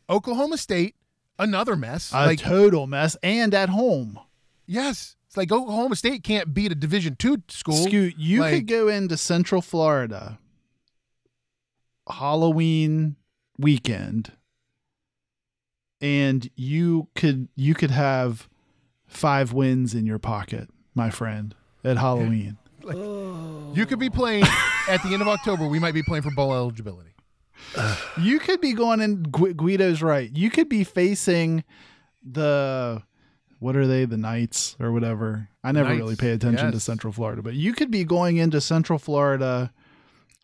Oklahoma State, another mess. A like total mess, and at home. yes, it's like Oklahoma State can't beat a Division two school. Scoot, you Like- could go into Central Florida Halloween weekend and you could you could have five wins in your pocket, my friend, at Halloween. (laughs) Oh. You could be playing at the end of October. We might be playing for bowl eligibility. (sighs) you could be going in. Guido's right. You could be facing the what are they? The Knights or whatever. I never Knights, really pay attention to. Central Florida, but you could be going into Central Florida,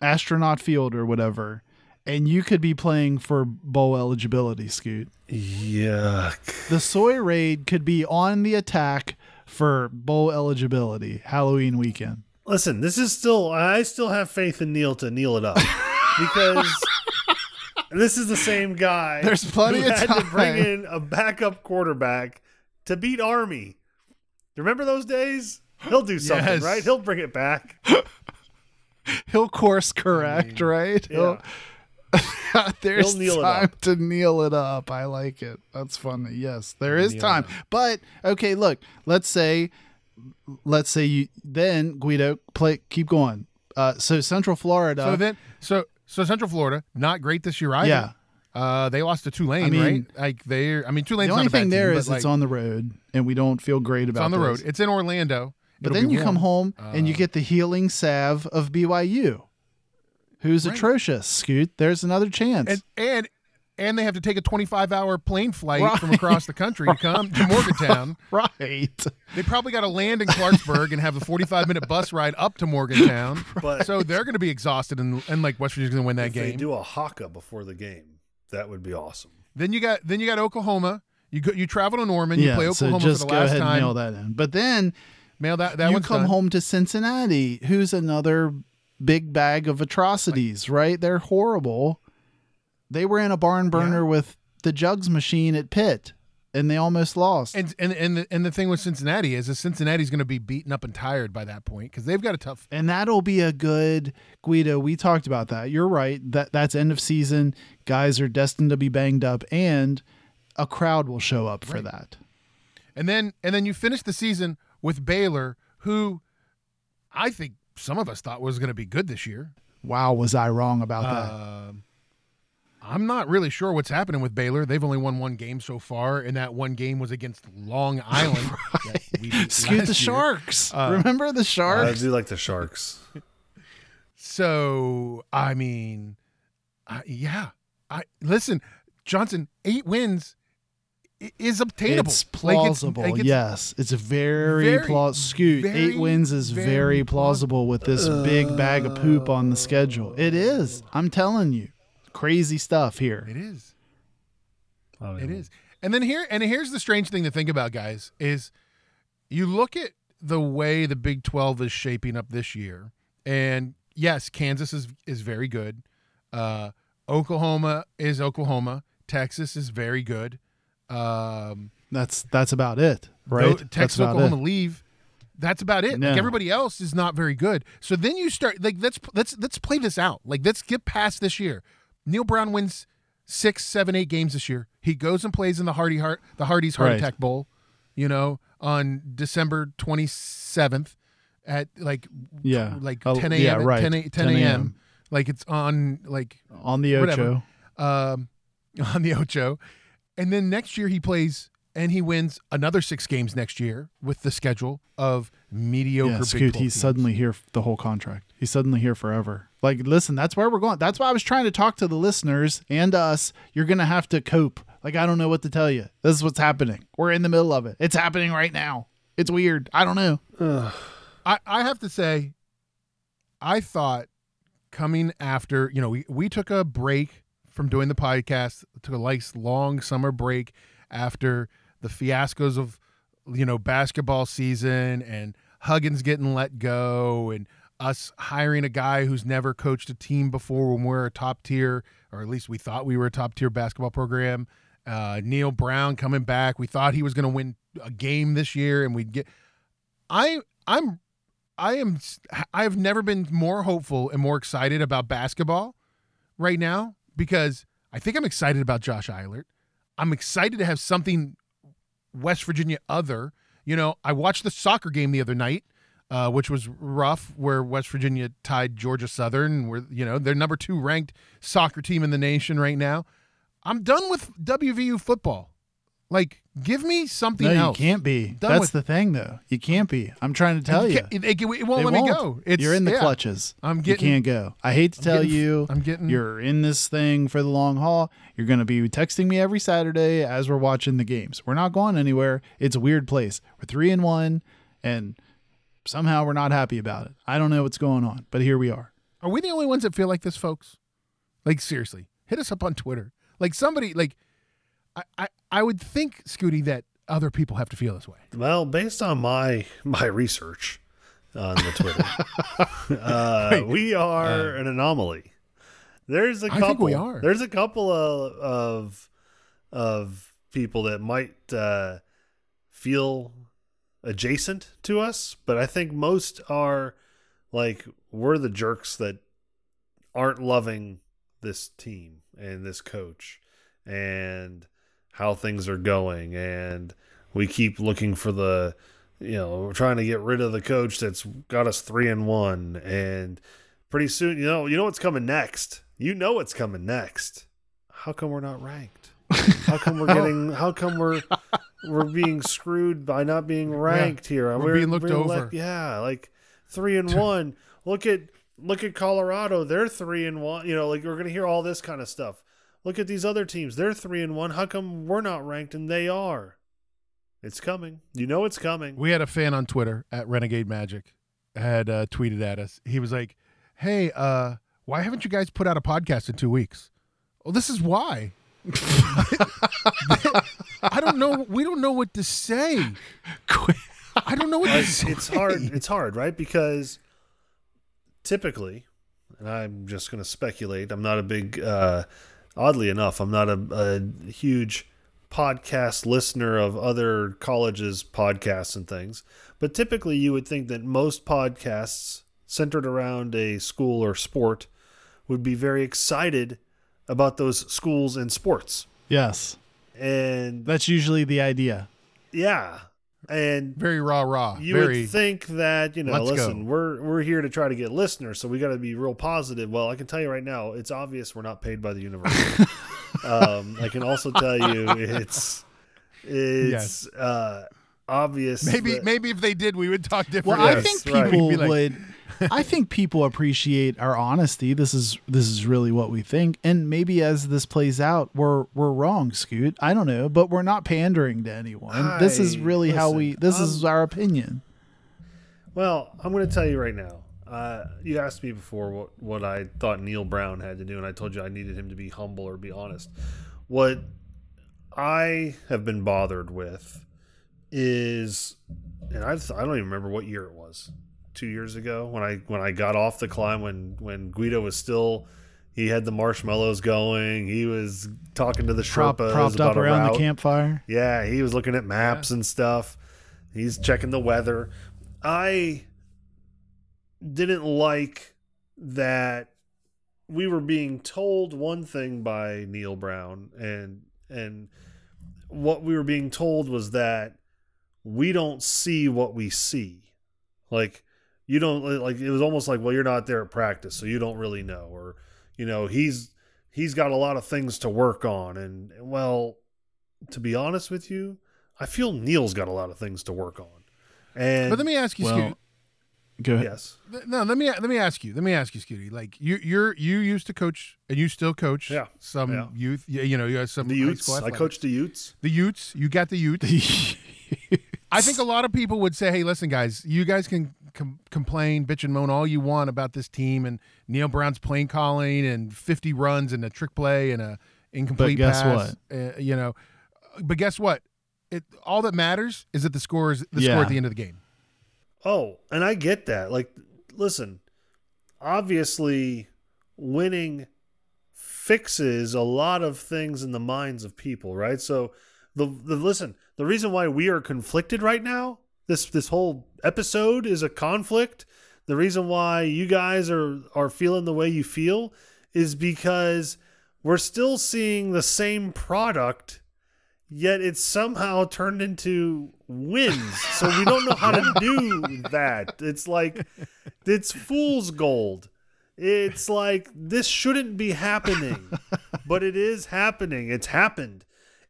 Astronaut Field or whatever, and you could be playing for bowl eligibility. Scoot. Yuck. The Soy Raid could be on the attack for bowl eligibility Halloween weekend. Listen, this is still. I still have faith in Neal to kneel it up because this is the same guy. (laughs) There's plenty who of had to bring in a backup quarterback to beat Army. Remember those days? He'll do something, Yes. right? He'll bring it back. (laughs) (laughs) He'll course correct, right? He'll- (laughs) There's He'll kneel it time to kneel it up. I like it. That's funny. Yes, there is Kneel it time. But okay, look. Let's say, let's say you then Guido play. Keep going. Uh, so Central Florida. So then, so so Central Florida, not great this year either. Yeah. Uh, they lost to Tulane, I mean- right? Like they, I mean, Tulane's the only not a bad thing there team, is but, it's on the road, and we don't feel great about it's on the this. road. It's in Orlando. But It'll then be you come warm. home and you uh, get the healing salve of BYU, who's Right. atrocious. Scoot, there's another chance. and and and they have to take a 25 hour plane flight from across the country to come to (laughs) Morgantown. right. They probably got to land in Clarksburg and have a 45 minute bus ride up to Morgantown. (laughs) But So they're going to be exhausted, and, and like West Virginia's going to win that if they do a haka before the game, that would be awesome. Then you got then you got Oklahoma. You go, you travel to Norman. You yeah. play so Oklahoma just for the go last ahead and time. mail that in. But then Mail that that you come done. home to Cincinnati, who's another big bag of atrocities, right? They're horrible. They were in a barn burner with the jugs machine at Pitt, and they almost lost. And and and the, and the thing with Cincinnati is, is Cincinnati's going to be beaten up and tired by that point because they've got a tough. and that'll be a good Guido. We talked about that. You're right. That that's end of season. Guys are destined to be banged up, and a crowd will show up for Right. that. And then and then you finish the season with Baylor, who I think some of us thought was going to be good this year. Wow, was I wrong about that? Um, I'm not really sure what's happening with Baylor. They've only won one game so far, and that one game was against Long (laughs) Island. that we Scoot the year. Sharks. Uh, Remember the Sharks? I do like the Sharks. So I mean, I, yeah. I listen, Johnson. Eight wins i- is obtainable. It's Like, plausible. like, yes, it's very, very, plausible. Scoot very, eight wins is very, very plausible with this big bag of poop on the schedule. It is. I'm telling you, crazy stuff here. It is. I don't It even- is. And then here and here's the strange thing to think about, guys, is you look at the way the Big 12 is shaping up this year. And yes, Kansas is is very good. Uh Oklahoma is Oklahoma. Texas is very good. Um That's that's about it, right? Texas Oklahoma it. leave. That's about it. No. Like everybody else is not very good. So then you start like let's let's let's play this out. Like let's get past this year. Neal Brown wins six, seven, eight games this year. He goes and plays in the Hardy Heart the Hardy's Heart Right. Attack Bowl, you know, on December twenty seventh at like Yeah. like Oh, ten a.m. yeah, right. 10 a- 10 a.m. Like it's on like on the whatever. Ocho. um, (laughs) on the Ocho. And then next year he plays and he wins another six games next year with the schedule of mediocre Yeah, Scoot, 12 he's teams. suddenly here the whole contract. He's suddenly here forever. Like, listen, that's where we're going. That's why I was trying to talk to the listeners and us. You're gonna have to cope. Like, I don't know what to tell you. This is what's happening. We're in the middle of it. It's happening right now. It's weird. I don't know. I, I have to say, I thought coming after, you know, we, we took a break from doing the podcast, took a nice long summer break after the fiascos of, you know, basketball season and Huggins getting let go and us hiring a guy who's never coached a team before when we're a top tier, or at least we thought we were a top tier basketball program. Uh, Neal Brown coming back. We thought he was going to win a game this year and we'd get. I I'm I am I have never been more hopeful and more excited about basketball right now because I think I'm excited about Josh Eilert. I'm excited to have something West Virginia other. You know, I watched the soccer game the other night, uh, which was rough, where West Virginia tied Georgia Southern. Where you know they're number two ranked soccer team in the nation right now. I'm done with WVU football. Like, give me something No, you can't be. Done That's with- the thing, though. You can't be. I'm trying to tell you. It, it, it won't They let me won't. go. It's, You're in the yeah. clutches. I'm getting- You can't go. I hate to tell getting- you. I'm getting- You're in this thing for the long haul. You're going to be texting me every Saturday as we're watching the games. We're not going anywhere. It's a weird place. We're three and one, and somehow we're not happy about it. I don't know what's going on, but here we are. Are we the only ones that feel like this, folks? Like seriously, hit us up on Twitter. Like somebody, like I, I, I would think, Scooty, that other people have to feel this way. Well, based on my my research on the Twitter, (laughs) uh, we are an anomaly. There's a couple. think we are. There's a couple of of of people that might uh, feel adjacent to us, but I think most are like we're the jerks that aren't loving this team and this coach and how things are going and we keep looking for the you know we're trying to get rid of the coach that's got us 3 and 1 and pretty soon you know you know what's coming next. You know what's coming next. How come we're not ranked? How come we're (laughs) oh. getting how come we're we're being screwed by not being ranked here? We're being looked over. elect- yeah like 3 and 1 look at look at Colorado. They're 3 and 1 you know like we're going to hear all this kind of stuff look at these other teams they're 3 and 1 how come we're not ranked and they are it's coming you know it's coming We had a fan on Twitter at Renegade Magic had uh, tweeted at us. He was like, "Hey, uh, why haven't you guys put out a podcast in two weeks?" Well, this is why. (laughs) I don't know. We don't know what to say. I don't know what to say. it's hard it's hard right because typically and i'm just going to speculate i'm not a big uh oddly enough i'm not a, a huge podcast listener of other colleges podcasts and things but typically you would think that most podcasts centered around a school or sport would be very excited about those schools and sports Yes. and That's usually the idea. yeah and very rah rah. you very. would think that you know listen go. we're we're here to try to get listeners so we got to be real positive well i can tell you right now it's obvious we're not paid by the university (laughs) um i can also tell you it's it's uh obvious maybe that- maybe if they did, we would talk Well, differently. I Yes, think people We'd be like- would. I think people appreciate our honesty. This is this is really what we think, and maybe as this plays out, we're we're wrong, Scoot. I don't know, but we're not pandering to anyone. this is I- really how we. listen, This is our opinion. Well, I'm going to tell you right now. Uh, you asked me before what, what I thought Neal Brown had to do, and I told you I needed him to be humble or be honest. What I have been bothered with is, and I, I don't even remember what year it was, two years ago when I when I got off the climb when when Guido was still. He had the marshmallows going. He was talking to the Prop, Sherpas propped about up a around route. the campfire. Yeah, he was looking at maps and stuff. He's checking the weather. I didn't like that we were being told one thing by Neal Brown and and what we were being told was that we don't see what we see. Like you don't like it was almost like well you're not there at practice so you don't really know or you know he's he's got a lot of things to work on and well to be honest with you, I feel Neal's got a lot of things to work on. And but let me ask you, Well, Scooty. Go ahead. yes, No, let me let me ask you. Let me ask you, Scooty. Like you, you're you used to coach, and you still coach. Yeah, Some yeah. youth. You, you know, you have some the Utes. I coached the Utes. the Utes. You got the Utes. (laughs) I think a lot of people would say, "Hey, listen, guys, you guys can com- complain, bitch, and moan all you want about this team and Neal Brown's playing calling and 50 runs and a trick play and a incomplete but guess pass. Uh, you know, but guess what? It all that matters is that the score is the score at the end of the game. Oh, and I get that. Like, listen, obviously, winning fixes a lot of things in the minds of people, right? So, the the listen, the reason why we are conflicted right now, this this whole episode is a conflict. The reason why you guys are are feeling the way you feel is because we're still seeing the same product yet it's somehow turned into wins. So we don't know how to (laughs) do that. It's like it's fool's gold. It's like this shouldn't be happening, but it is happening. It's happened.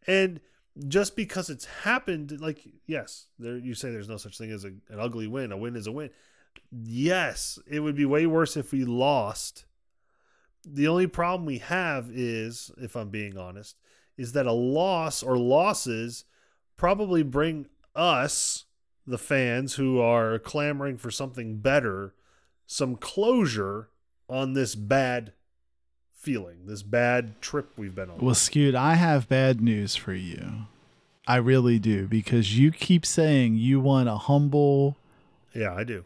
And just because it's happened, like yes, there you say there's no such thing as a, an ugly win. A win is a win. Yes, it would be way worse if we lost. The only problem we have is, if I'm being honest, is that a loss or losses probably bring us, the fans who are clamoring for something better, some closure on this bad feeling, this bad trip we've been on. Well, Scoot, I have bad news for you. I really do because you keep saying you want a humble yeah, I do.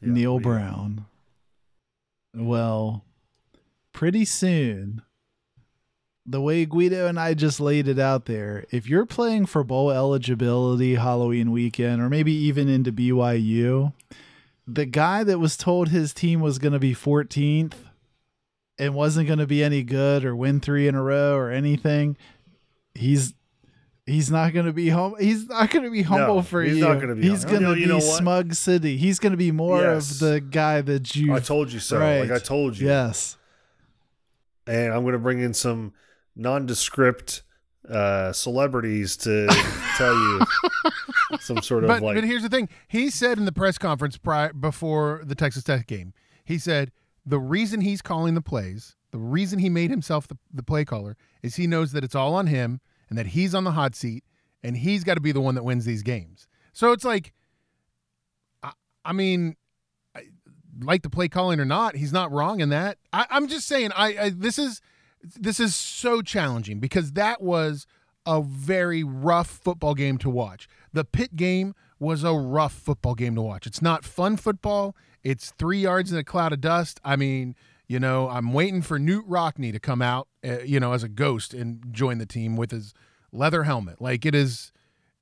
Yeah, Neil we- Brown. Well, pretty soon, the way Guido and I just laid it out there, if you're playing for bowl eligibility Halloween weekend or maybe even into BYU, the guy that was told his team was going to be 14th and wasn't going to be any good or win 3 in a row or anything, he's He's not going to be home. He's not going to be humble No, for he's you. not gonna be He's going to No, be you know smug city. He's going to be more Yes. of the guy that you. I told you so. Right. Like I told you. Yes. and I'm going to bring in some nondescript uh, celebrities to (laughs) tell you some sort of But, like. but here's the thing. He said in the press conference prior, before the Texas Tech game, he said the reason he's calling the plays, the reason he made himself the, the play caller, is he knows that it's all on him and that he's on the hot seat and he's got to be the one that wins these games. So it's like, I, I mean, I, like the play calling or not, he's not wrong in that. I, I'm just saying, I, I this is this is so challenging because that was a very rough football game to watch. The Pitt game was a rough football game to watch. It's not fun football. It's three yards in a cloud of dust. I mean, you know, I'm waiting for Knute Rockne to come out, uh, you know, as a ghost and join the team with his leather helmet. Like it is,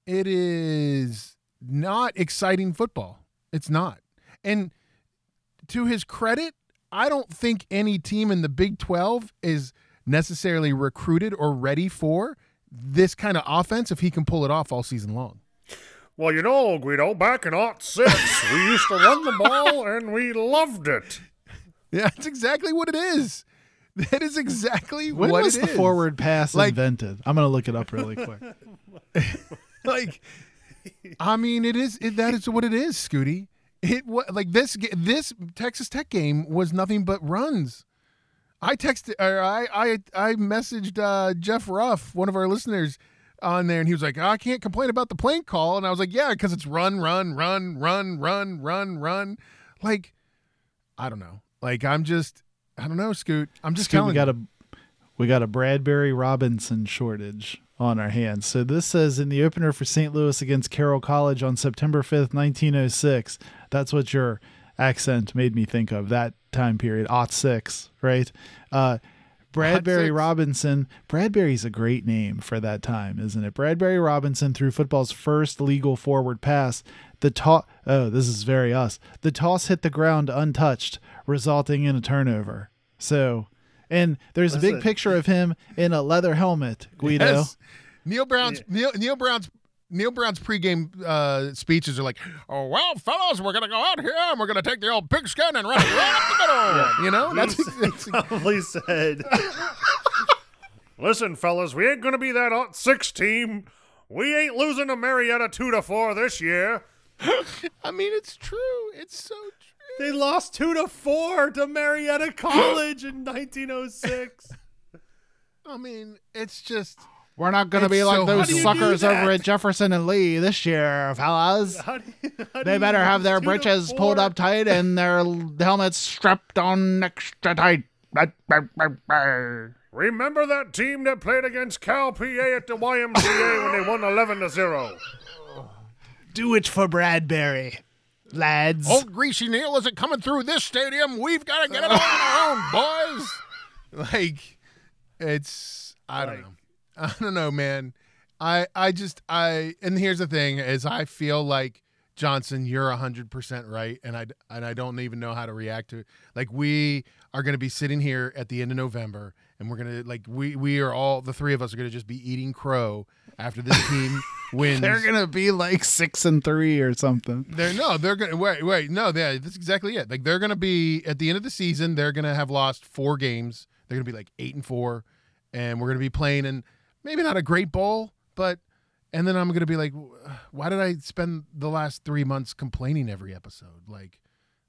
it is not exciting football. It's not. And to his credit, I don't think any team in the Big 12 is necessarily recruited or ready for this kind of offense if he can pull it off all season long. Well, you know, Guido, back in '06, we used to run the ball and we loved it. Yeah, that's exactly what it is. That is exactly When what was the is. forward pass Like- invented? I'm going to look it up really quick. (laughs) like I mean it is it, that is what it is, Scooty. It was like this this Texas Tech game was nothing but runs. I texted or I I I messaged uh, Jeff Ruff, one of our listeners, on there, and he was like, "I can't complain about the plane call," and I was like, "Yeah, because it's run, run, run, run, run, run, run." Like, I don't know. Like I'm just I don't know, Scoot. I'm just Scoot, telling we got a we got a Bradbury Robinson shortage on our hands. So this says in the opener for St. Louis against Carroll College on September 5th, 1906. That's what your accent made me think of. That time period, aught six, right? Uh, Bradbury six. Robinson. Bradbury's a great name for that time, isn't it? Bradbury Robinson threw football's first legal forward pass. The toss. Oh, this is very us. The toss hit the ground untouched, resulting in a turnover. So, and there's a big picture of him in a leather helmet, Guido. Yes. Neal Brown's Neal, Neal Brown's Neal Brown's pregame uh, speeches are like, "Oh well, fellas, we're gonna go out here and we're gonna take the old pigskin and run it right up the middle." (laughs) You know, that's, (laughs) that's Probably said, (laughs) "Listen, fellas, we ain't gonna be that '06 six team. We ain't losing to Marietta two to four this year. I mean, it's true. It's so true. They lost two to four to Marietta College in 1906. I mean, it's just We're not going to It's be like so those hard. How do you suckers over at Jefferson and Lee this year, fellas. How do you, how do They you better have their two to breeches pulled up tight and their helmets strapped on extra tight. Remember that team that played against Cal PA at the YMCA when they won 11 to zero? Do it for Bradbury, lads. old greasy Neal isn't coming through this stadium. We've got to get it on our own, boys. (laughs) Like, it's I don't Like- know. I don't know, man. I I just I and here's the thing is I feel like Johnson, you're hundred percent right, and I and I don't even know how to react to it. Like we are going to be sitting here at the end of November, and we're gonna like we we are all the three of us are going to just be eating crow after this team (laughs) wins. They're gonna be like six and three or something. They're no, they're gonna wait, wait, no, yeah, that's exactly it. Like they're gonna be at the end of the season, they're gonna have lost four games. They're gonna be like eight and four, and we're gonna be playing in maybe not a great bowl, but and then I'm gonna be like, why did I spend the last three months complaining every episode? Like,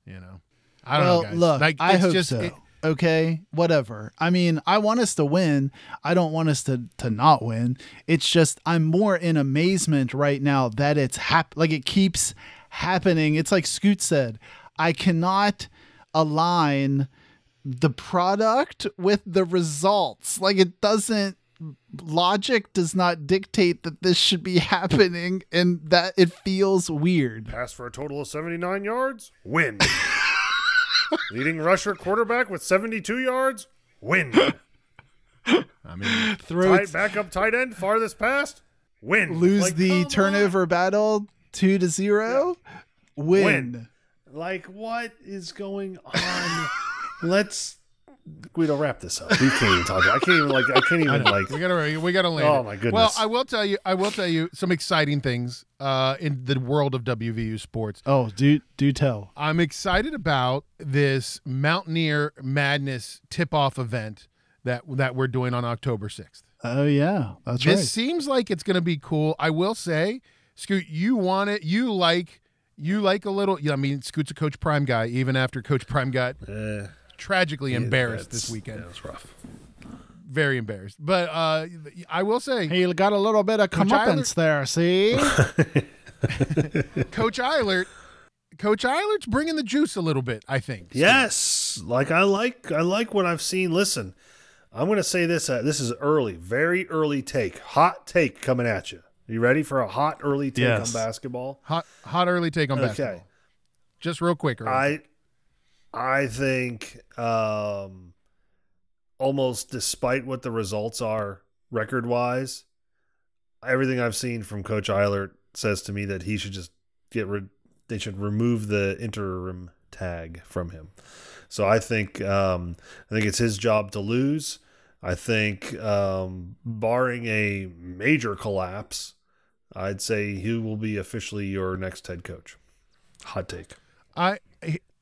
you know, I don't well, know, guys. look, like, I it's hope just, so. it- okay, whatever. I mean, I want us to win. I don't want us to to not win. It's just I'm more in amazement right now that it's hap- like it keeps happening. It's like Scoot said, I cannot align the product with the results. Like it doesn't logic does not dictate that this should be (laughs) happening and that it feels weird. Pass for a total of 79 yards, win. (laughs) Leading rusher quarterback with 72 yards, win. I mean, Throw Tight backup tight end, farthest past, win. lose Like, the come on. turnover battle two to zero, win. Win. Like, what is going on? (laughs) Let's Guido wrap this up. We can't even talk. I can't even like. I can't even like. we gotta we gotta land. Oh, my goodness. Well, I will tell you, I will tell you some exciting things uh, in the world of WVU sports. Oh, do do tell. I'm excited about this Mountaineer Madness tip-off event that that we're doing on October 6th. Oh yeah, that's This right. seems like it's going to be cool. I will say, Scoot, you want it. You like you like a little. I mean, Scoot's a Coach Prime guy. Even after Coach Prime got Eh, tragically embarrassed this weekend, Yeah, it's rough. very embarrassed. But uh, I will say, He got a little bit of Coach comeuppance there. See, (laughs) Coach Eilert, Coach Eilert's bringing the juice a little bit. I think. Yes, like I like I like what I've seen. Listen, I'm going to say this. Uh, this is early, very early take, hot take coming at you. You ready for a hot early take Yes. on basketball? Hot, hot early take on basketball. Okay. basketball. Just real quick. early. I I think um almost despite what the results are record wise, everything I've seen from Coach Eilert says to me that he should just get rid they should remove the interim tag from him. So I think um I think it's his job to lose. I think um barring a major collapse, I'd say he will be officially your next head coach. Hot take. I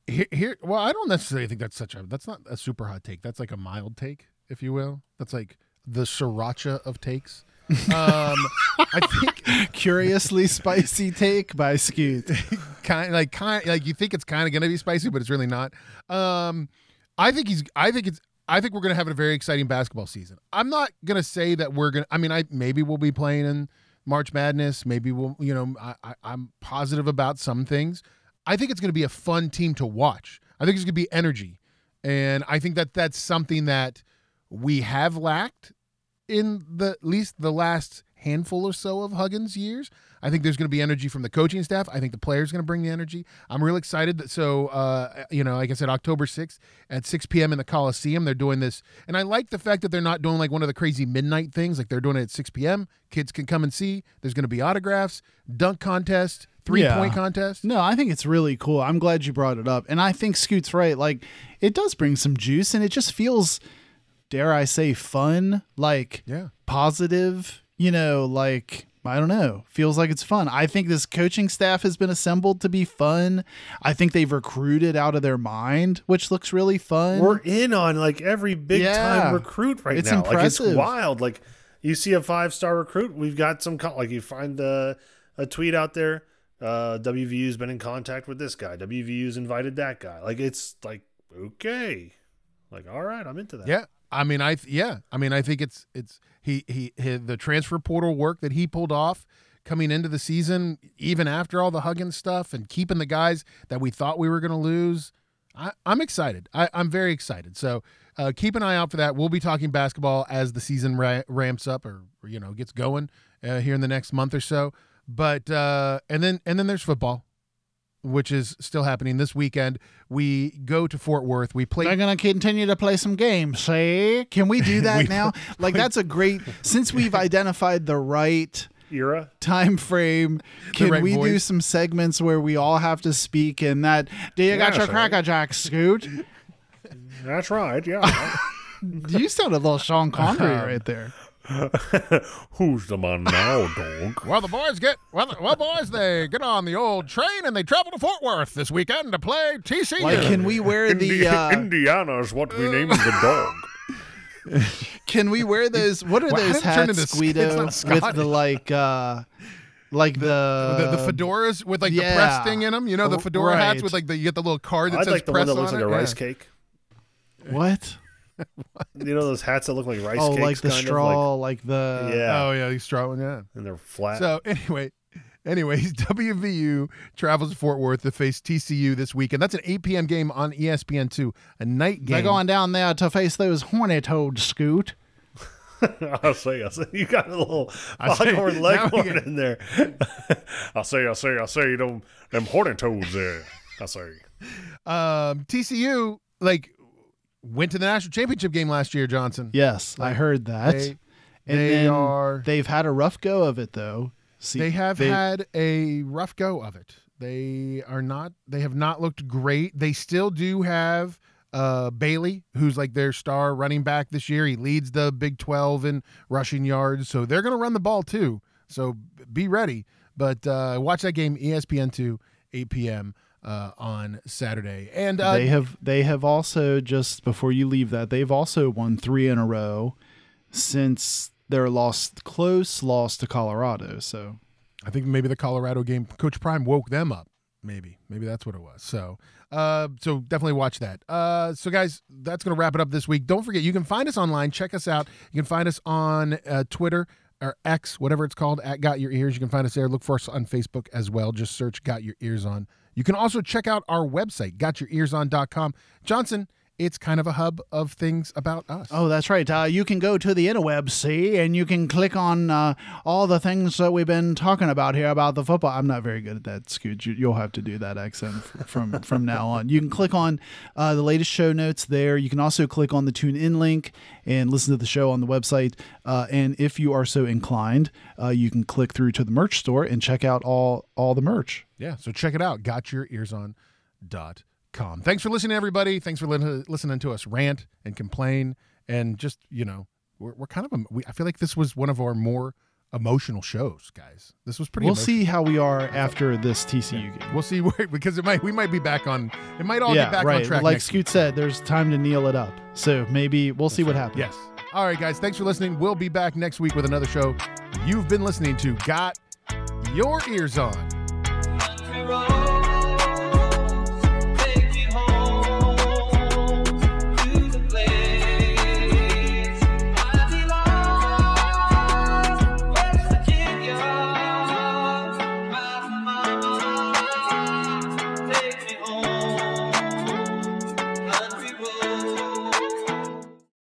here, here well I don't necessarily think that's such a that's not a super hot take. That's like a mild take if you will. That's like the sriracha of takes. Um I think (laughs) curiously spicy take by Scoot. (laughs) kind like kind like you think it's kind of gonna be spicy but it's really not. Um I think he's I think it's I think we're gonna have a very exciting basketball season. I'm not gonna say that we're gonna I mean I maybe we'll be playing in March Madness. Maybe we'll you know I, I I'm positive about some things I think it's going to be a fun team to watch. I think it's going to be energy. And I think that that's something that we have lacked in the at least the last handful or so of Huggins years. I think there's going to be energy from the coaching staff. I think the players going to bring the energy. I'm real excited that so uh, you know, like I said, October 6th at 6 p.m. in the Coliseum, they're doing this, and I like the fact that they're not doing like one of the crazy midnight things. Like they're doing it at 6 p.m. Kids can come and see. There's going to be autographs, dunk contest, three point contest. No, I think it's really cool. I'm glad you brought it up. And I think Scoot's right. Like, it does bring some juice and it just feels, dare I say, fun, like Yeah. positive, you know, like, I don't know, feels like it's fun. I think this coaching staff has been assembled to be fun. I think they've recruited out of their mind, which looks really fun. We're in on like every big Yeah. time recruit right It's now. Like it's wild. Like you see a five star recruit, we've got some co- like you find a, a tweet out there. Uh, WVU's been in contact with this guy. WVU's invited that guy. Like it's like okay, like all right, I'm into that. Yeah. I mean, I th- yeah. I mean, I think it's it's he he, he the transfer portal work that he pulled off coming into the season, even after all the Huggins stuff and keeping the guys that we thought we were going to lose. I, I'm excited. I, I'm very excited. So uh, keep an eye out for that. We'll be talking basketball as the season ra- ramps up or, or, you know gets going uh, here in the next month or so. But uh, and then and then there's football, which is still happening this weekend. We go to Fort Worth. We play They're gonna continue to play some games. See, can we do (laughs) that We- now? Like that's a great. Since we've (laughs) identified the right Era. time frame, can right we do some segments where we all have to speak in that? Do you got your cracker jack, Scoot? That's right. Yeah. (laughs) you sound a little Sean Connery uh-huh. right there. (laughs) Who's the man now, dog? (laughs) Well, the boys get well. the- Well, boys, they get on the old train and they travel to Fort Worth this weekend to play TCU. Like, can we wear the? Indi- Uh, (laughs) Indiana's what we named the dog. Can we wear those? What are Why- those how did it turn hats, Guido? With the like, uh like the the, the fedoras with like the press thing in them. You know the R- fedora hats with like the you get the little card that I'd says like the press one that looks on like it. a rice Yeah. cake. What? (laughs) You know those hats that look like rice oh, cakes, like the kind straw, like, the yeah, Oh yeah, these straw one. Yeah. and they're flat. So anyway, anyways, (laughs) WVU travels to Fort Worth to face TCU this weekend. That's an 8 p.m. game on E ESPN two, a night game. They're going down there to face those horny toad scoot. (laughs) I'll say, I'll say, you got a little I say, foghorn now we leghorn get- in there. I'll say, I'll say, I'll say, them them horny toads there. I'll say. um, TCU like went to the national championship game last year. Johnson. Yes, I heard that. They, and they are. they've had a rough go of it though. See, they have had a rough go of it. They are not. They have not looked great. They still do have uh, Bailey, who's like their star running back this year. He leads the Big Twelve in rushing yards, so they're going to run the ball too. So be ready. But uh, watch that game, ESPN two, 8 p.m. Uh, on Saturday. And uh, they have they have also just before you leave that they've also won three in a row since their lost close loss to Colorado. So I think maybe the Colorado game, Coach Prime woke them up. Maybe, maybe that's what it was. So, uh, so definitely watch that. Uh, so guys, that's gonna wrap it up this week. Don't forget, you can find us online. Check us out. You can find us on uh, Twitter or X, whatever it's called, at Got Your Eers. You can find us there. Look for us on Facebook as well. Just search Got Your Eers On. You can also check out our website, gotyoureerson.com. Johnson, it's kind of a hub of things about us. Oh, that's right. Uh, you can go to the interweb, see, and you can click on uh, all the things that we've been talking about here about the football. I'm not very good at that, Scooch. You, you'll have to do that accent (laughs) from from now on. You can click on uh, the latest show notes there. You can also click on the tune in link and listen to the show on the website. Uh, and if you are so inclined, uh, you can click through to the merch store and check out all all the merch. Yeah, so check it out. GotYourEersOn.com. Thanks for listening, everybody. Thanks for li- listening to us rant and complain, and just you know, we're, we're kind of. A, we, I feel like this was one of our more emotional shows, guys. This was pretty. We'll emotional. see how we are after this TCU game. We'll see (laughs) where, because it might. We might be back on. It might all yeah, get back right. on track. like Scoot said, there's time to kneel it up. So maybe we'll see what happens. Yes. All right, guys. Thanks for listening. We'll be back next week with another show. You've been listening to Got Your Eers On.